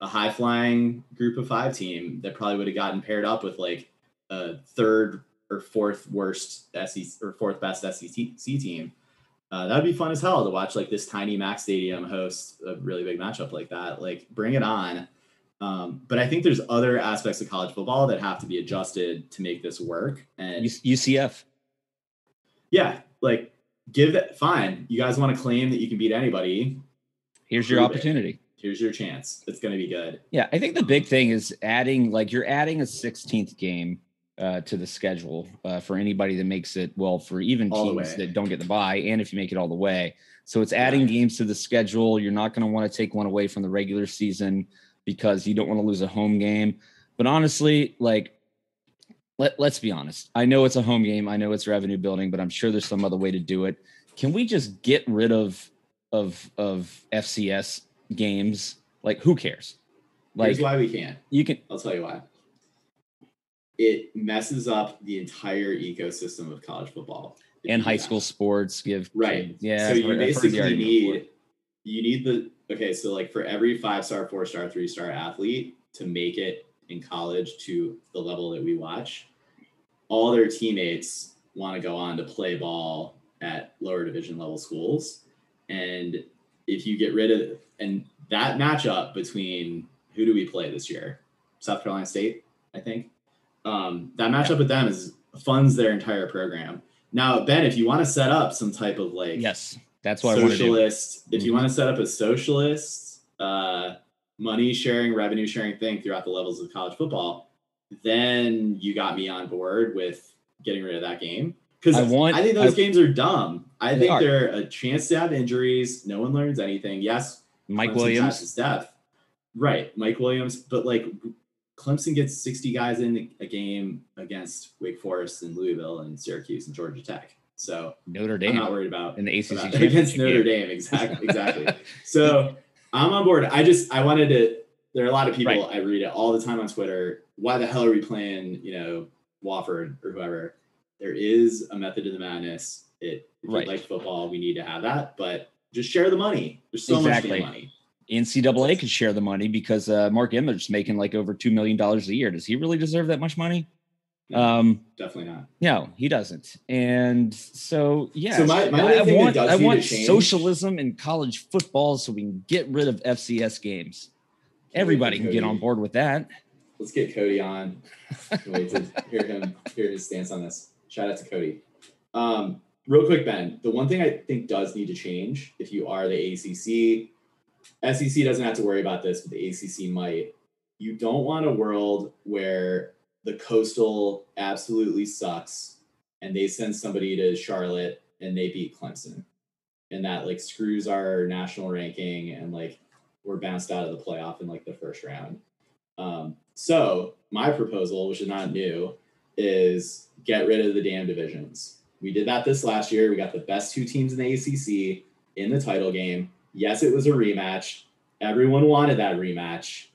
a high flying group of five team that probably would have gotten paired up with like a third or fourth worst SEC or fourth best SEC team. Uh, that'd be fun as hell to watch like this tiny Max Stadium host a really big matchup like that. Like bring it on. Um, but I think there's other aspects of college football that have to be adjusted to make this work. And UCF. yeah, like give it fine. You guys want to claim that you can beat anybody? Here's your Prove it. opportunity. Here's your chance. It's going to be good. Yeah, I think the big thing is adding like you're adding a 16th game uh, to the schedule uh, for anybody that makes it well for even All teams that don't get the bye, and if you make it all the way. So it's adding games to the schedule. You're not going to want to take one away from the regular season because you don't want to lose a home game. But honestly, like let, let's be honest. I know it's a home game. I know it's revenue building, but I'm sure there's some other way to do it. Can we just get rid of of of FCS games? Like who cares? Like Here's why we can't. you can I'll tell you why. It messes up the entire ecosystem of college football. and high that. school sports give Right. Yeah. So you heard- I've heard the basically need you need the okay, so like for every five star, four star, three star athlete to make it in college to the level that we watch, all their teammates want to go on to play ball at lower division level schools. And if you get rid of and that matchup between who do we play this year? South Carolina State, I think. Um, that matchup with them is funds their entire program. Now, Ben, if you want to set up some type of like Yes, that's what I want to do. socialist, if you Mhm. want to set up a socialist uh, money sharing, revenue sharing thing throughout the levels of college football, then you got me on board with getting rid of that game. Because I I, think those I- games are dumb. I They think are. they're a chance to have injuries. No one learns anything. Yes, Mike Clemson Williams. taps his depth. Right, Mike Williams, but like Clemson gets 60 guys in a game against Wake Forest and Louisville and Syracuse and Georgia Tech. So Notre I'm Dame not worried about in the ACC about- against Notre game. Dame. Exactly, exactly. so I'm on board. I just I wanted to. There are a lot of people Right. I read it all the time on Twitter. Why the hell are we playing? You know, Wofford or whoever. There is a method to the madness. It if Right. you like football, we need to have that. But just share the money. There's so Exactly. much money. NCAA could share the money because uh, Mark Emmert making like over two million dollars a year. Does he really deserve that much money? Um, definitely not. no, he doesn't. And so, yeah, So my- my I, I want does I want socialism in college football so we can get rid of FCS games. Everybody can get on board with that. Let's get Cody on. Wait to hear him hear his stance on this. Shout out to Cody. Um, real quick, Ben. The one thing I think does need to change if you are the ACC, SEC doesn't have to worry about this, but the ACC might. You don't want a world where the coastal absolutely sucks and they send somebody to Charlotte and they beat Clemson. And that like screws our national ranking and like we're bounced out of the playoff in like the first round. Um, so my proposal, which is not new, is get rid of the damn divisions. We did that this last year. We got the best two teams in the ACC in the title game. Yes, it was a rematch. Everyone wanted that rematch.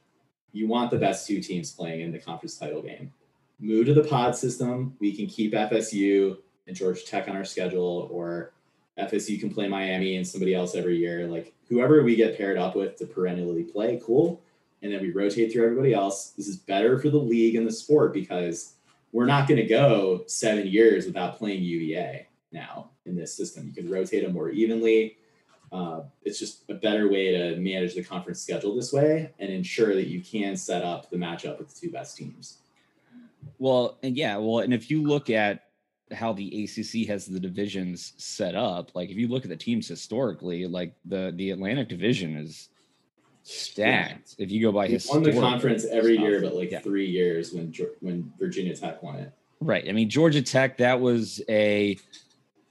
You want the best two teams playing in the conference title game. Move to the pod system. We can keep FSU and Georgia Tech on our schedule, or FSU can play Miami and somebody else every year. Like whoever we get paired up with to perennially play, cool. And then we rotate through everybody else. This is better for the league and the sport because we're not going to go seven years without playing UVA now in this system. You can rotate them more evenly. Uh, it's just a better way to manage the conference schedule this way and ensure that you can set up the matchup with the two best teams. Well, and yeah, well, and if you look at how the ACC has the divisions set up, like if you look at the teams historically, like the the Atlantic Division is stacked. If you go by We won the conference every year, but like Yeah. three years when when Virginia Tech won it. Right. I mean, Georgia Tech, that was a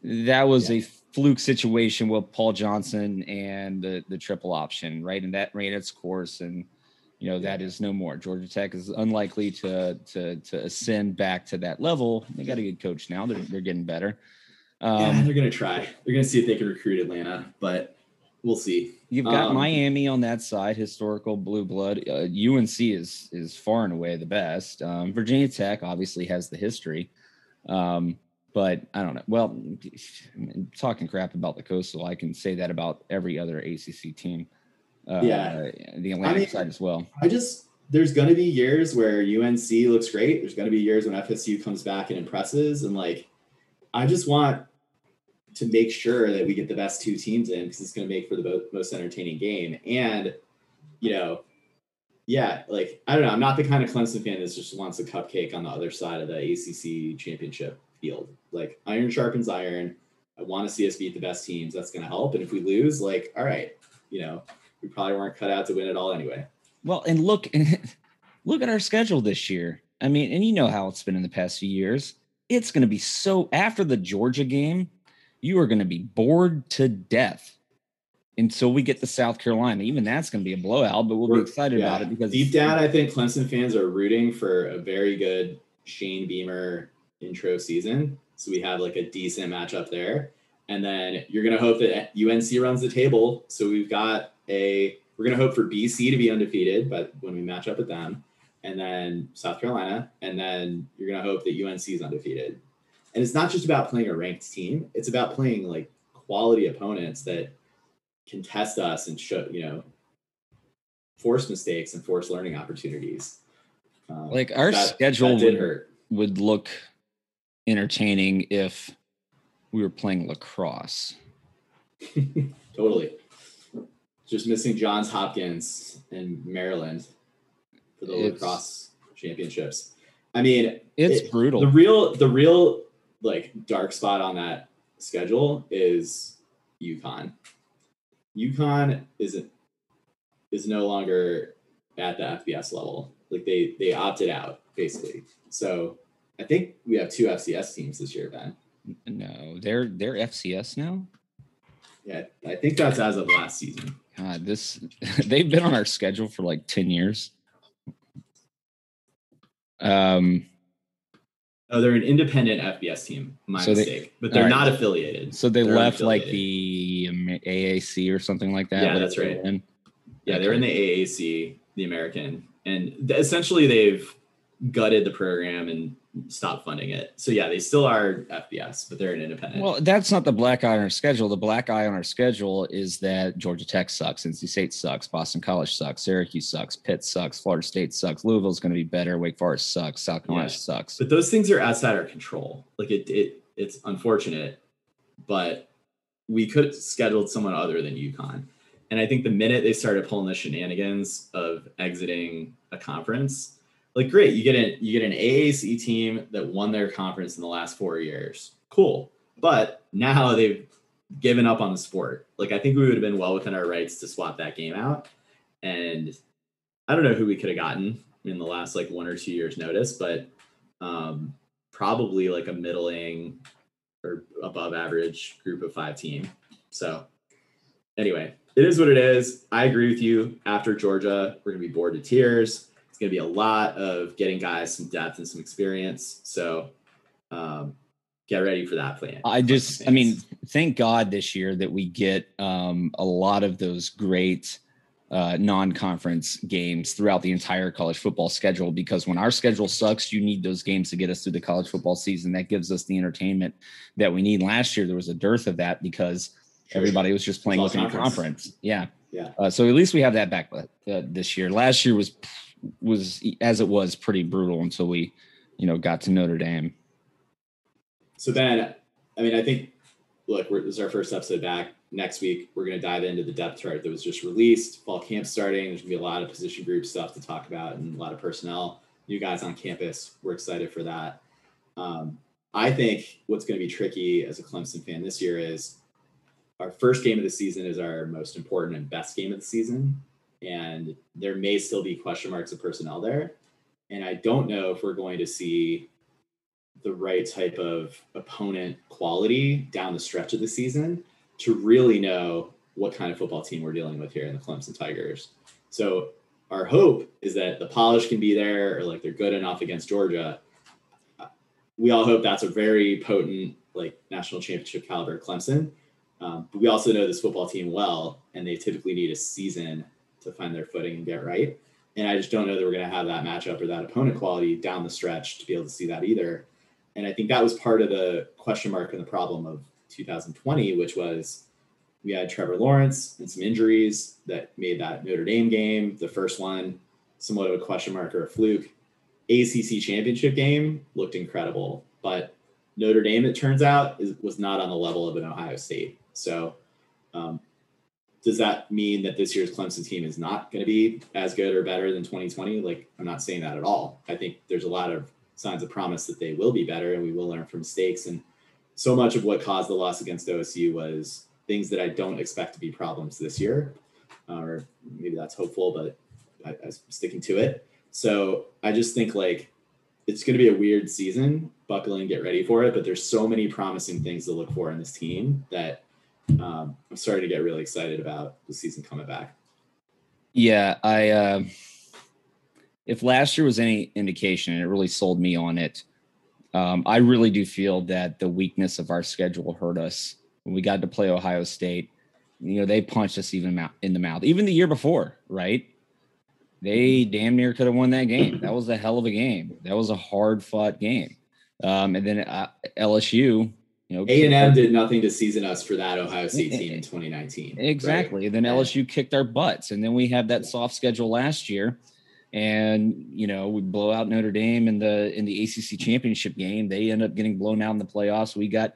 that was Yeah. a fluke situation with Paul Johnson and the the triple option, right? And that ran its course, and you know that is no more. Georgia Tech is unlikely to to to ascend back to that level. They got a good coach now; they're they're getting better. Um, yeah, they're gonna try. They're gonna see if they can recruit Atlanta, but we'll see. You've got um, Miami on that side, historical blue blood. Uh, UNC is is far and away the best. Um, Virginia Tech obviously has the history. Um, but I don't know. Well, talking crap about the Coastal, I can say that about every other ACC team. Uh, yeah, the Atlantic I mean, side as well. I just there's going to be years where UNC looks great. There's going to be years when FSU comes back and impresses, and like I just want to make sure that we get the best two teams in because it's going to make for the most entertaining game. And you know, yeah, like I don't know. I'm not the kind of Clemson fan that just wants a cupcake on the other side of the ACC championship field. Like iron sharpens iron. I want to see us beat the best teams. That's going to help. And if we lose, like, all right, you know, we probably weren't cut out to win it all anyway. Well, and look, look at our schedule this year. I mean, and you know how it's been in the past few years. It's going to be so after the Georgia game, you are going to be bored to death until we get to South Carolina. Even that's going to be a blowout, but we'll We're, be excited yeah. about it because deep down, I think Clemson fans are rooting for a very good Shane Beamer intro season. So we have like a decent matchup there. And then you're going to hope that UNC runs the table. So we've got a, we're going to hope for BC to be undefeated, but when we match up with them, and then South Carolina, and then you're going to hope that UNC is undefeated. And it's not just about playing a ranked team, it's about playing like quality opponents that can test us and show, you know, force mistakes and force learning opportunities. Um, like our that, schedule that would, would look entertaining if we were playing lacrosse. totally. Just missing Johns Hopkins in Maryland for the it's, lacrosse championships. I mean, it's it, brutal. The real, the real like dark spot on that schedule is UConn. UConn isn't is no longer at the FBS level. Like they they opted out basically. So I think we have two FCS teams this year, Ben. No, they're they're FCS now. Yeah, I think that's as of last season. God, this they've been on our schedule for like 10 years. Um Oh, they're an independent FBS team. My so mistake, they, but they're right. not affiliated. So they they're left like the AAC or something like that. Yeah, that's right. In. Yeah, okay. they're in the AAC, the American, and essentially they've gutted the program and stop funding it. So yeah, they still are FBS, but they're an independent. Well, that's not the black eye on our schedule. The black eye on our schedule is that Georgia Tech sucks, NC State sucks, Boston College sucks, Syracuse sucks, Pitt sucks, Florida State sucks, Louisville's going to be better, Wake Forest sucks, South Carolina yeah. sucks. But those things are outside our control. Like it, it, it's unfortunate, but we could have scheduled someone other than UConn. And I think the minute they started pulling the shenanigans of exiting a conference, like great you get an you get an AAC team that won their conference in the last four years. Cool. But now they've given up on the sport. Like I think we would have been well within our rights to swap that game out. And I don't know who we could have gotten in the last like one or two years notice but um, probably like a middling or above average group of five team. So anyway it is what it is. I agree with you. After Georgia we're gonna be bored to tears going to be a lot of getting guys some depth and some experience. So um, get ready for that plan. I just, I mean, thank God this year that we get um, a lot of those great uh, non-conference games throughout the entire college football schedule because when our schedule sucks you need those games to get us through the college football season. That gives us the entertainment that we need. Last year there was a dearth of that because everybody was just playing within conference. conference. Yeah. Yeah. Uh, so at least we have that back uh, this year. Last year was was as it was pretty brutal until we, you know, got to Notre Dame. So then, I mean, I think look, this is our first episode back. Next week, we're going to dive into the depth chart that was just released. Fall camp starting. There's going to be a lot of position group stuff to talk about and a lot of personnel. New guys on campus. We're excited for that. Um, I think what's going to be tricky as a Clemson fan this year is our first game of the season is our most important and best game of the season and there may still be question marks of personnel there. And I don't know if we're going to see the right type of opponent quality down the stretch of the season to really know what kind of football team we're dealing with here in the Clemson Tigers. So our hope is that the polish can be there or like they're good enough against Georgia. We all hope that's a very potent like national championship caliber Clemson. Um, but we also know this football team well, and they typically need a season to find their footing and get right. And I just don't know that we're going to have that matchup or that opponent quality down the stretch to be able to see that either. And I think that was part of the question mark and the problem of 2020, which was we had Trevor Lawrence and some injuries that made that Notre Dame game, the first one, somewhat of a question mark or a fluke. ACC championship game looked incredible, but Notre Dame, it turns out, is, was not on the level of an Ohio State. So, does that mean that this year's Clemson team is not going to be as good or better than 2020? Like, I'm not saying that at all. I think there's a lot of signs of promise that they will be better and we will learn from mistakes. And so much of what caused the loss against OSU was things that I don't expect to be problems this year. Uh, or maybe that's hopeful, but I, I'm sticking to it. So I just think like it's going to be a weird season. Buckle in, get ready for it. But there's so many promising things to look for in this team that um, I'm starting to get really excited about the season coming back. Yeah, I. Uh, if last year was any indication, and it really sold me on it, um, I really do feel that the weakness of our schedule hurt us when we got to play Ohio State. You know, they punched us even in the mouth, even the year before, right? They damn near could have won that game. That was a hell of a game. That was a hard fought game. Um, and then uh, LSU, you know, A and M did nothing to season us for that Ohio State team in 2019. Exactly. Right? And then LSU kicked our butts, and then we had that soft schedule last year and you know we blow out Notre Dame in the in the ACC championship game. They end up getting blown out in the playoffs. We got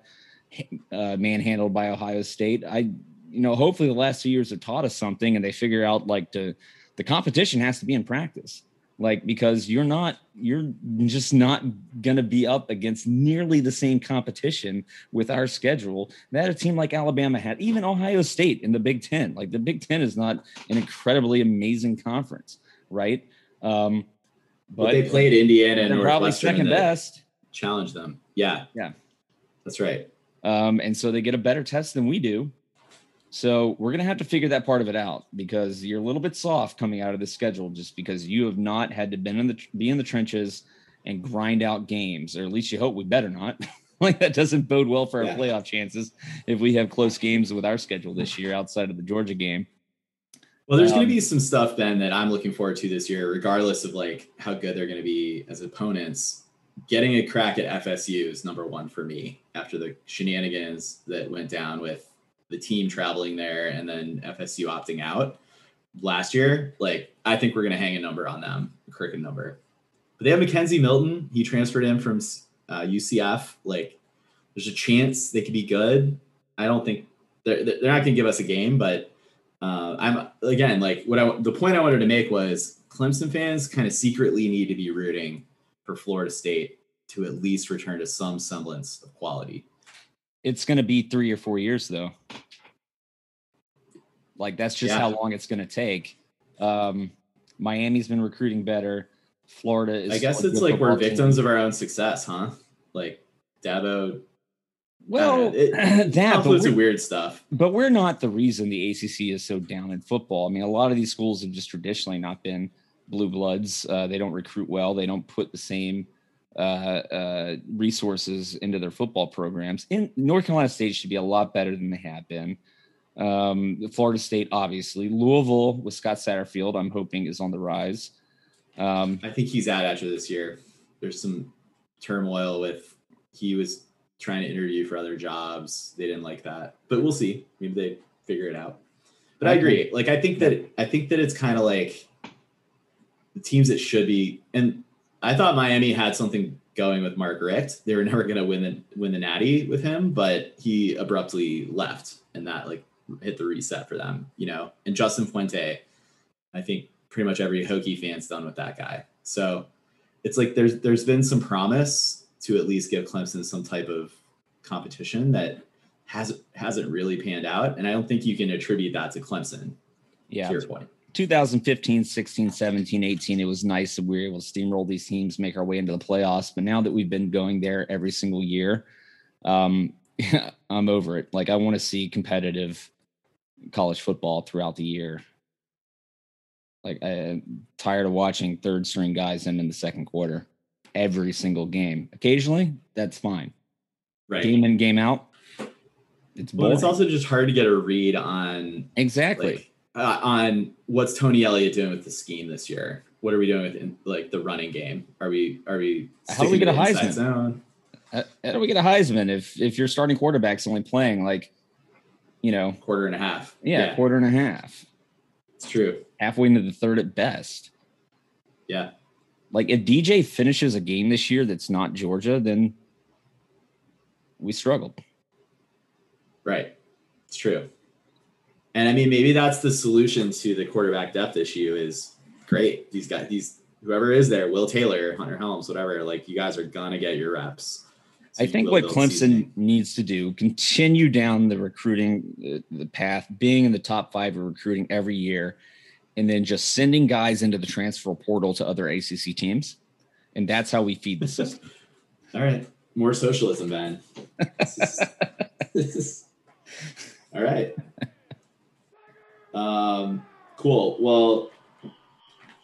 uh, manhandled by Ohio State. I you know hopefully the last two years have taught us something, and they figure out like to the competition has to be in practice. Like because you're not you're just not gonna be up against nearly the same competition with our schedule that a team like Alabama had, even Ohio State in the Big Ten. Like the Big Ten is not an incredibly amazing conference, right? Um, but, but they played Indiana and probably second best. Challenge them. Yeah. Yeah. That's right. Um, and so they get a better test than we do. So we're gonna have to figure that part of it out because you're a little bit soft coming out of the schedule just because you have not had to been in the be in the trenches and grind out games, or at least you hope we better not. like that doesn't bode well for our yeah. playoff chances if we have close games with our schedule this year outside of the Georgia game. Well, there's um, going to be some stuff, Ben, that I'm looking forward to this year, regardless of like how good they're going to be as opponents. Getting a crack at FSU is number one for me after the shenanigans that went down with the team traveling there and then FSU opting out last year. Like, I think we're going to hang a number on them, a cricket number. But they have McKenzie Milton. He transferred in from uh, UCF. Like, there's a chance they could be good. I don't think they're, they're not going to give us a game, but uh, I'm again like what I the point I wanted to make was Clemson fans kind of secretly need to be rooting for Florida State to at least return to some semblance of quality. It's going to be three or four years though. Like that's just yeah. how long it's going to take. Um, Miami's been recruiting better. Florida is. I guess it's like we're victims team. of our own success, huh? Like Dabo well, it, that but weird stuff. But we're not the reason the ACC is so down in football. I mean, a lot of these schools have just traditionally not been blue bloods. Uh, they don't recruit well. They don't put the same uh, uh, resources into their football programs. In North Carolina State should be a lot better than they have been. Um, Florida State, obviously, Louisville with Scott Satterfield, I'm hoping is on the rise. Um, I think he's out after this year. There's some turmoil with he was trying to interview for other jobs. They didn't like that, but we'll see. Maybe they figure it out. But I agree. Like I think that I think that it's kind of like the teams that should be. And I thought Miami had something going with Mark Richt. They were never going to win the win the Natty with him, but he abruptly left, and that like hit the reset for them. You know, and Justin Fuente, I think pretty much every Hokie fan's done with that guy. So it's like there's there's been some promise to at least give Clemson some type of competition that has hasn't really panned out, and I don't think you can attribute that to Clemson. Yeah, to your point. 2015, 16, 17, 18, it was nice that we were able to steamroll these teams, make our way into the playoffs. But now that we've been going there every single year, um, I'm over it. Like I want to see competitive college football throughout the year. Like I'm tired of watching third string guys end in the second quarter every single game. Occasionally, that's fine. Right. Game in, game out. It's well, it's also just hard to get a read on exactly. like uh, on what's Tony Elliott doing with the scheme this year. What are we doing with in, like the running game? Are we are we How do we get a Heisman? zone? How how do we get a Heisman if if your starting quarterback's only playing like, you know, Quarter and a half. yeah, quarter and a half, it's true. halfway into the third at best. Yeah, Like if DJ finishes a game this year that's not Georgia, then we struggled. right. It's true. And I mean, maybe that's the solution to the quarterback depth issue. Is great. These guys, these whoever is there, Will Taylor, Hunter Helms, whatever. Like you guys are gonna get your reps. So I think what Clemson needs to do continue down the recruiting uh, the path, being in the top five of recruiting every year, and then just sending guys into the transfer portal to other ACC teams, and that's how we feed the system. All right, more socialism, Ben. This is- this is- all right. Um, cool. Well,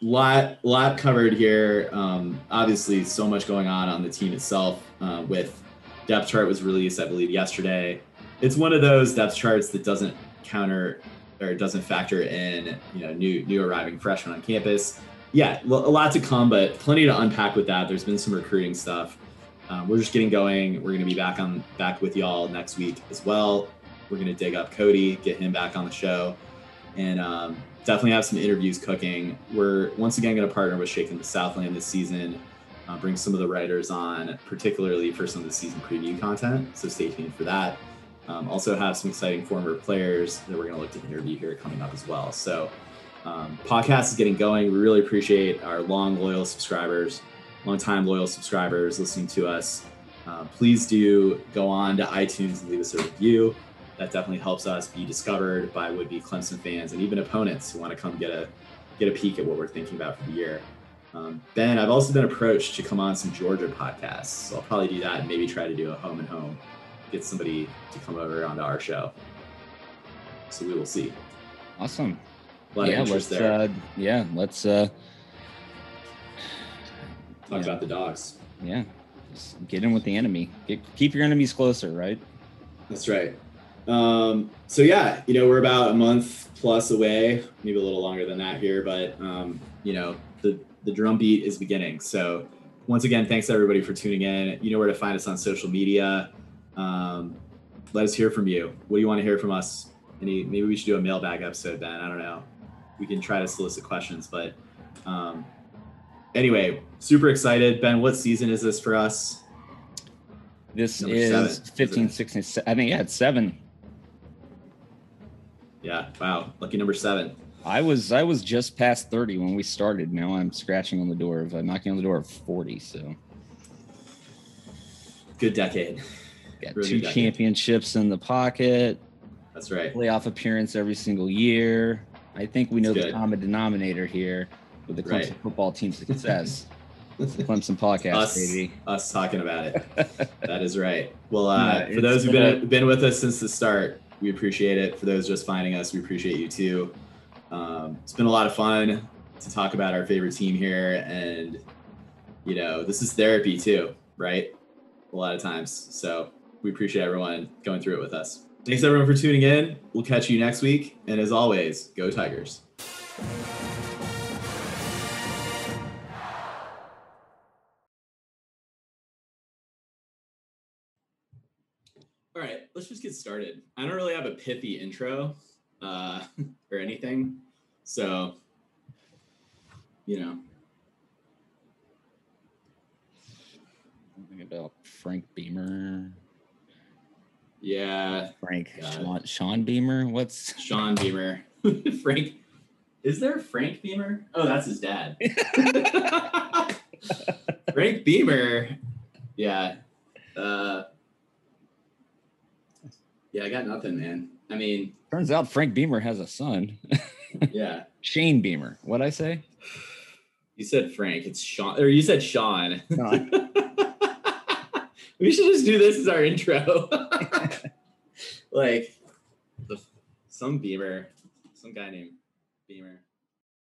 lot lot covered here. Um, obviously, so much going on on the team itself. Uh, with depth chart was released, I believe, yesterday. It's one of those depth charts that doesn't counter or doesn't factor in, you know, new new arriving freshmen on campus. Yeah, a lot to come, but plenty to unpack with that. There's been some recruiting stuff. Um, we're just getting going. We're going to be back on back with y'all next week as well. We're going to dig up Cody, get him back on the show, and um, definitely have some interviews cooking. We're once again going to partner with Shaking the Southland this season, uh, bring some of the writers on, particularly for some of the season preview content. So stay tuned for that. Um, also have some exciting former players that we're going to look to interview here coming up as well. So um, podcast is getting going. We really appreciate our long loyal subscribers, long time loyal subscribers listening to us. Uh, please do go on to iTunes and leave us a review. That definitely helps us be discovered by would-be Clemson fans and even opponents who want to come get a get a peek at what we're thinking about for the year. Um, ben, I've also been approached to come on some Georgia podcasts, so I'll probably do that and maybe try to do a home and home, get somebody to come over onto our show. So we will see. Awesome. A lot yeah, of interest let's there. uh, yeah, let's uh, Talk yeah. about the dogs. yeah, just get in with the enemy. Get, keep your enemies closer, right? That's right. Um, so yeah, you know, we're about a month plus away, maybe a little longer than that here, but um, you know, the the drumbeat is beginning. So once again, thanks everybody for tuning in. You know where to find us on social media. Um, let us hear from you. What do you want to hear from us? Any maybe we should do a mailbag episode, Ben. I don't know. We can try to solicit questions, but um, anyway, super excited. Ben, what season is this for us? This Number is seven, 15, 16, I think, yeah, it's seven. Yeah, wow, lucky number seven. I was I was just past 30 when we started. Now I'm scratching on the door of uh, knocking on the door of 40. So Good decade. got Really two decade. championships in the pocket, That's right. playoff appearance every single year. I think we know That's the good. common denominator here with the Clemson Right. football team success. It's the Clemson podcast, us, baby. us talking about it. that is right. Well, uh, Yeah, for those who've been been been with us since the start, we appreciate it. For those just finding us, we appreciate you too. Um, it's been a lot of fun to talk about our favorite team here, and you know, this is therapy too, right? A lot of times. So we appreciate everyone going through it with us. Thanks everyone for tuning in. We'll catch you next week, and as always, go Tigers. Let's just get started. I don't really have a pithy intro uh, or anything, so you know, Think about Frank Beamer, yeah, Frank Sean, Sean Beamer. What's Sean Beamer, Frank. Is there Frank Beamer? Oh, that's his dad. Frank Beamer. Yeah. Uh, yeah, I got nothing, man. I mean, turns out Frank Beamer has a son. Yeah. Shane Beamer. What I say? You said Frank. It's Sean, or you said Sean. We should just do this as our intro. like the some Beamer, some guy named Beamer.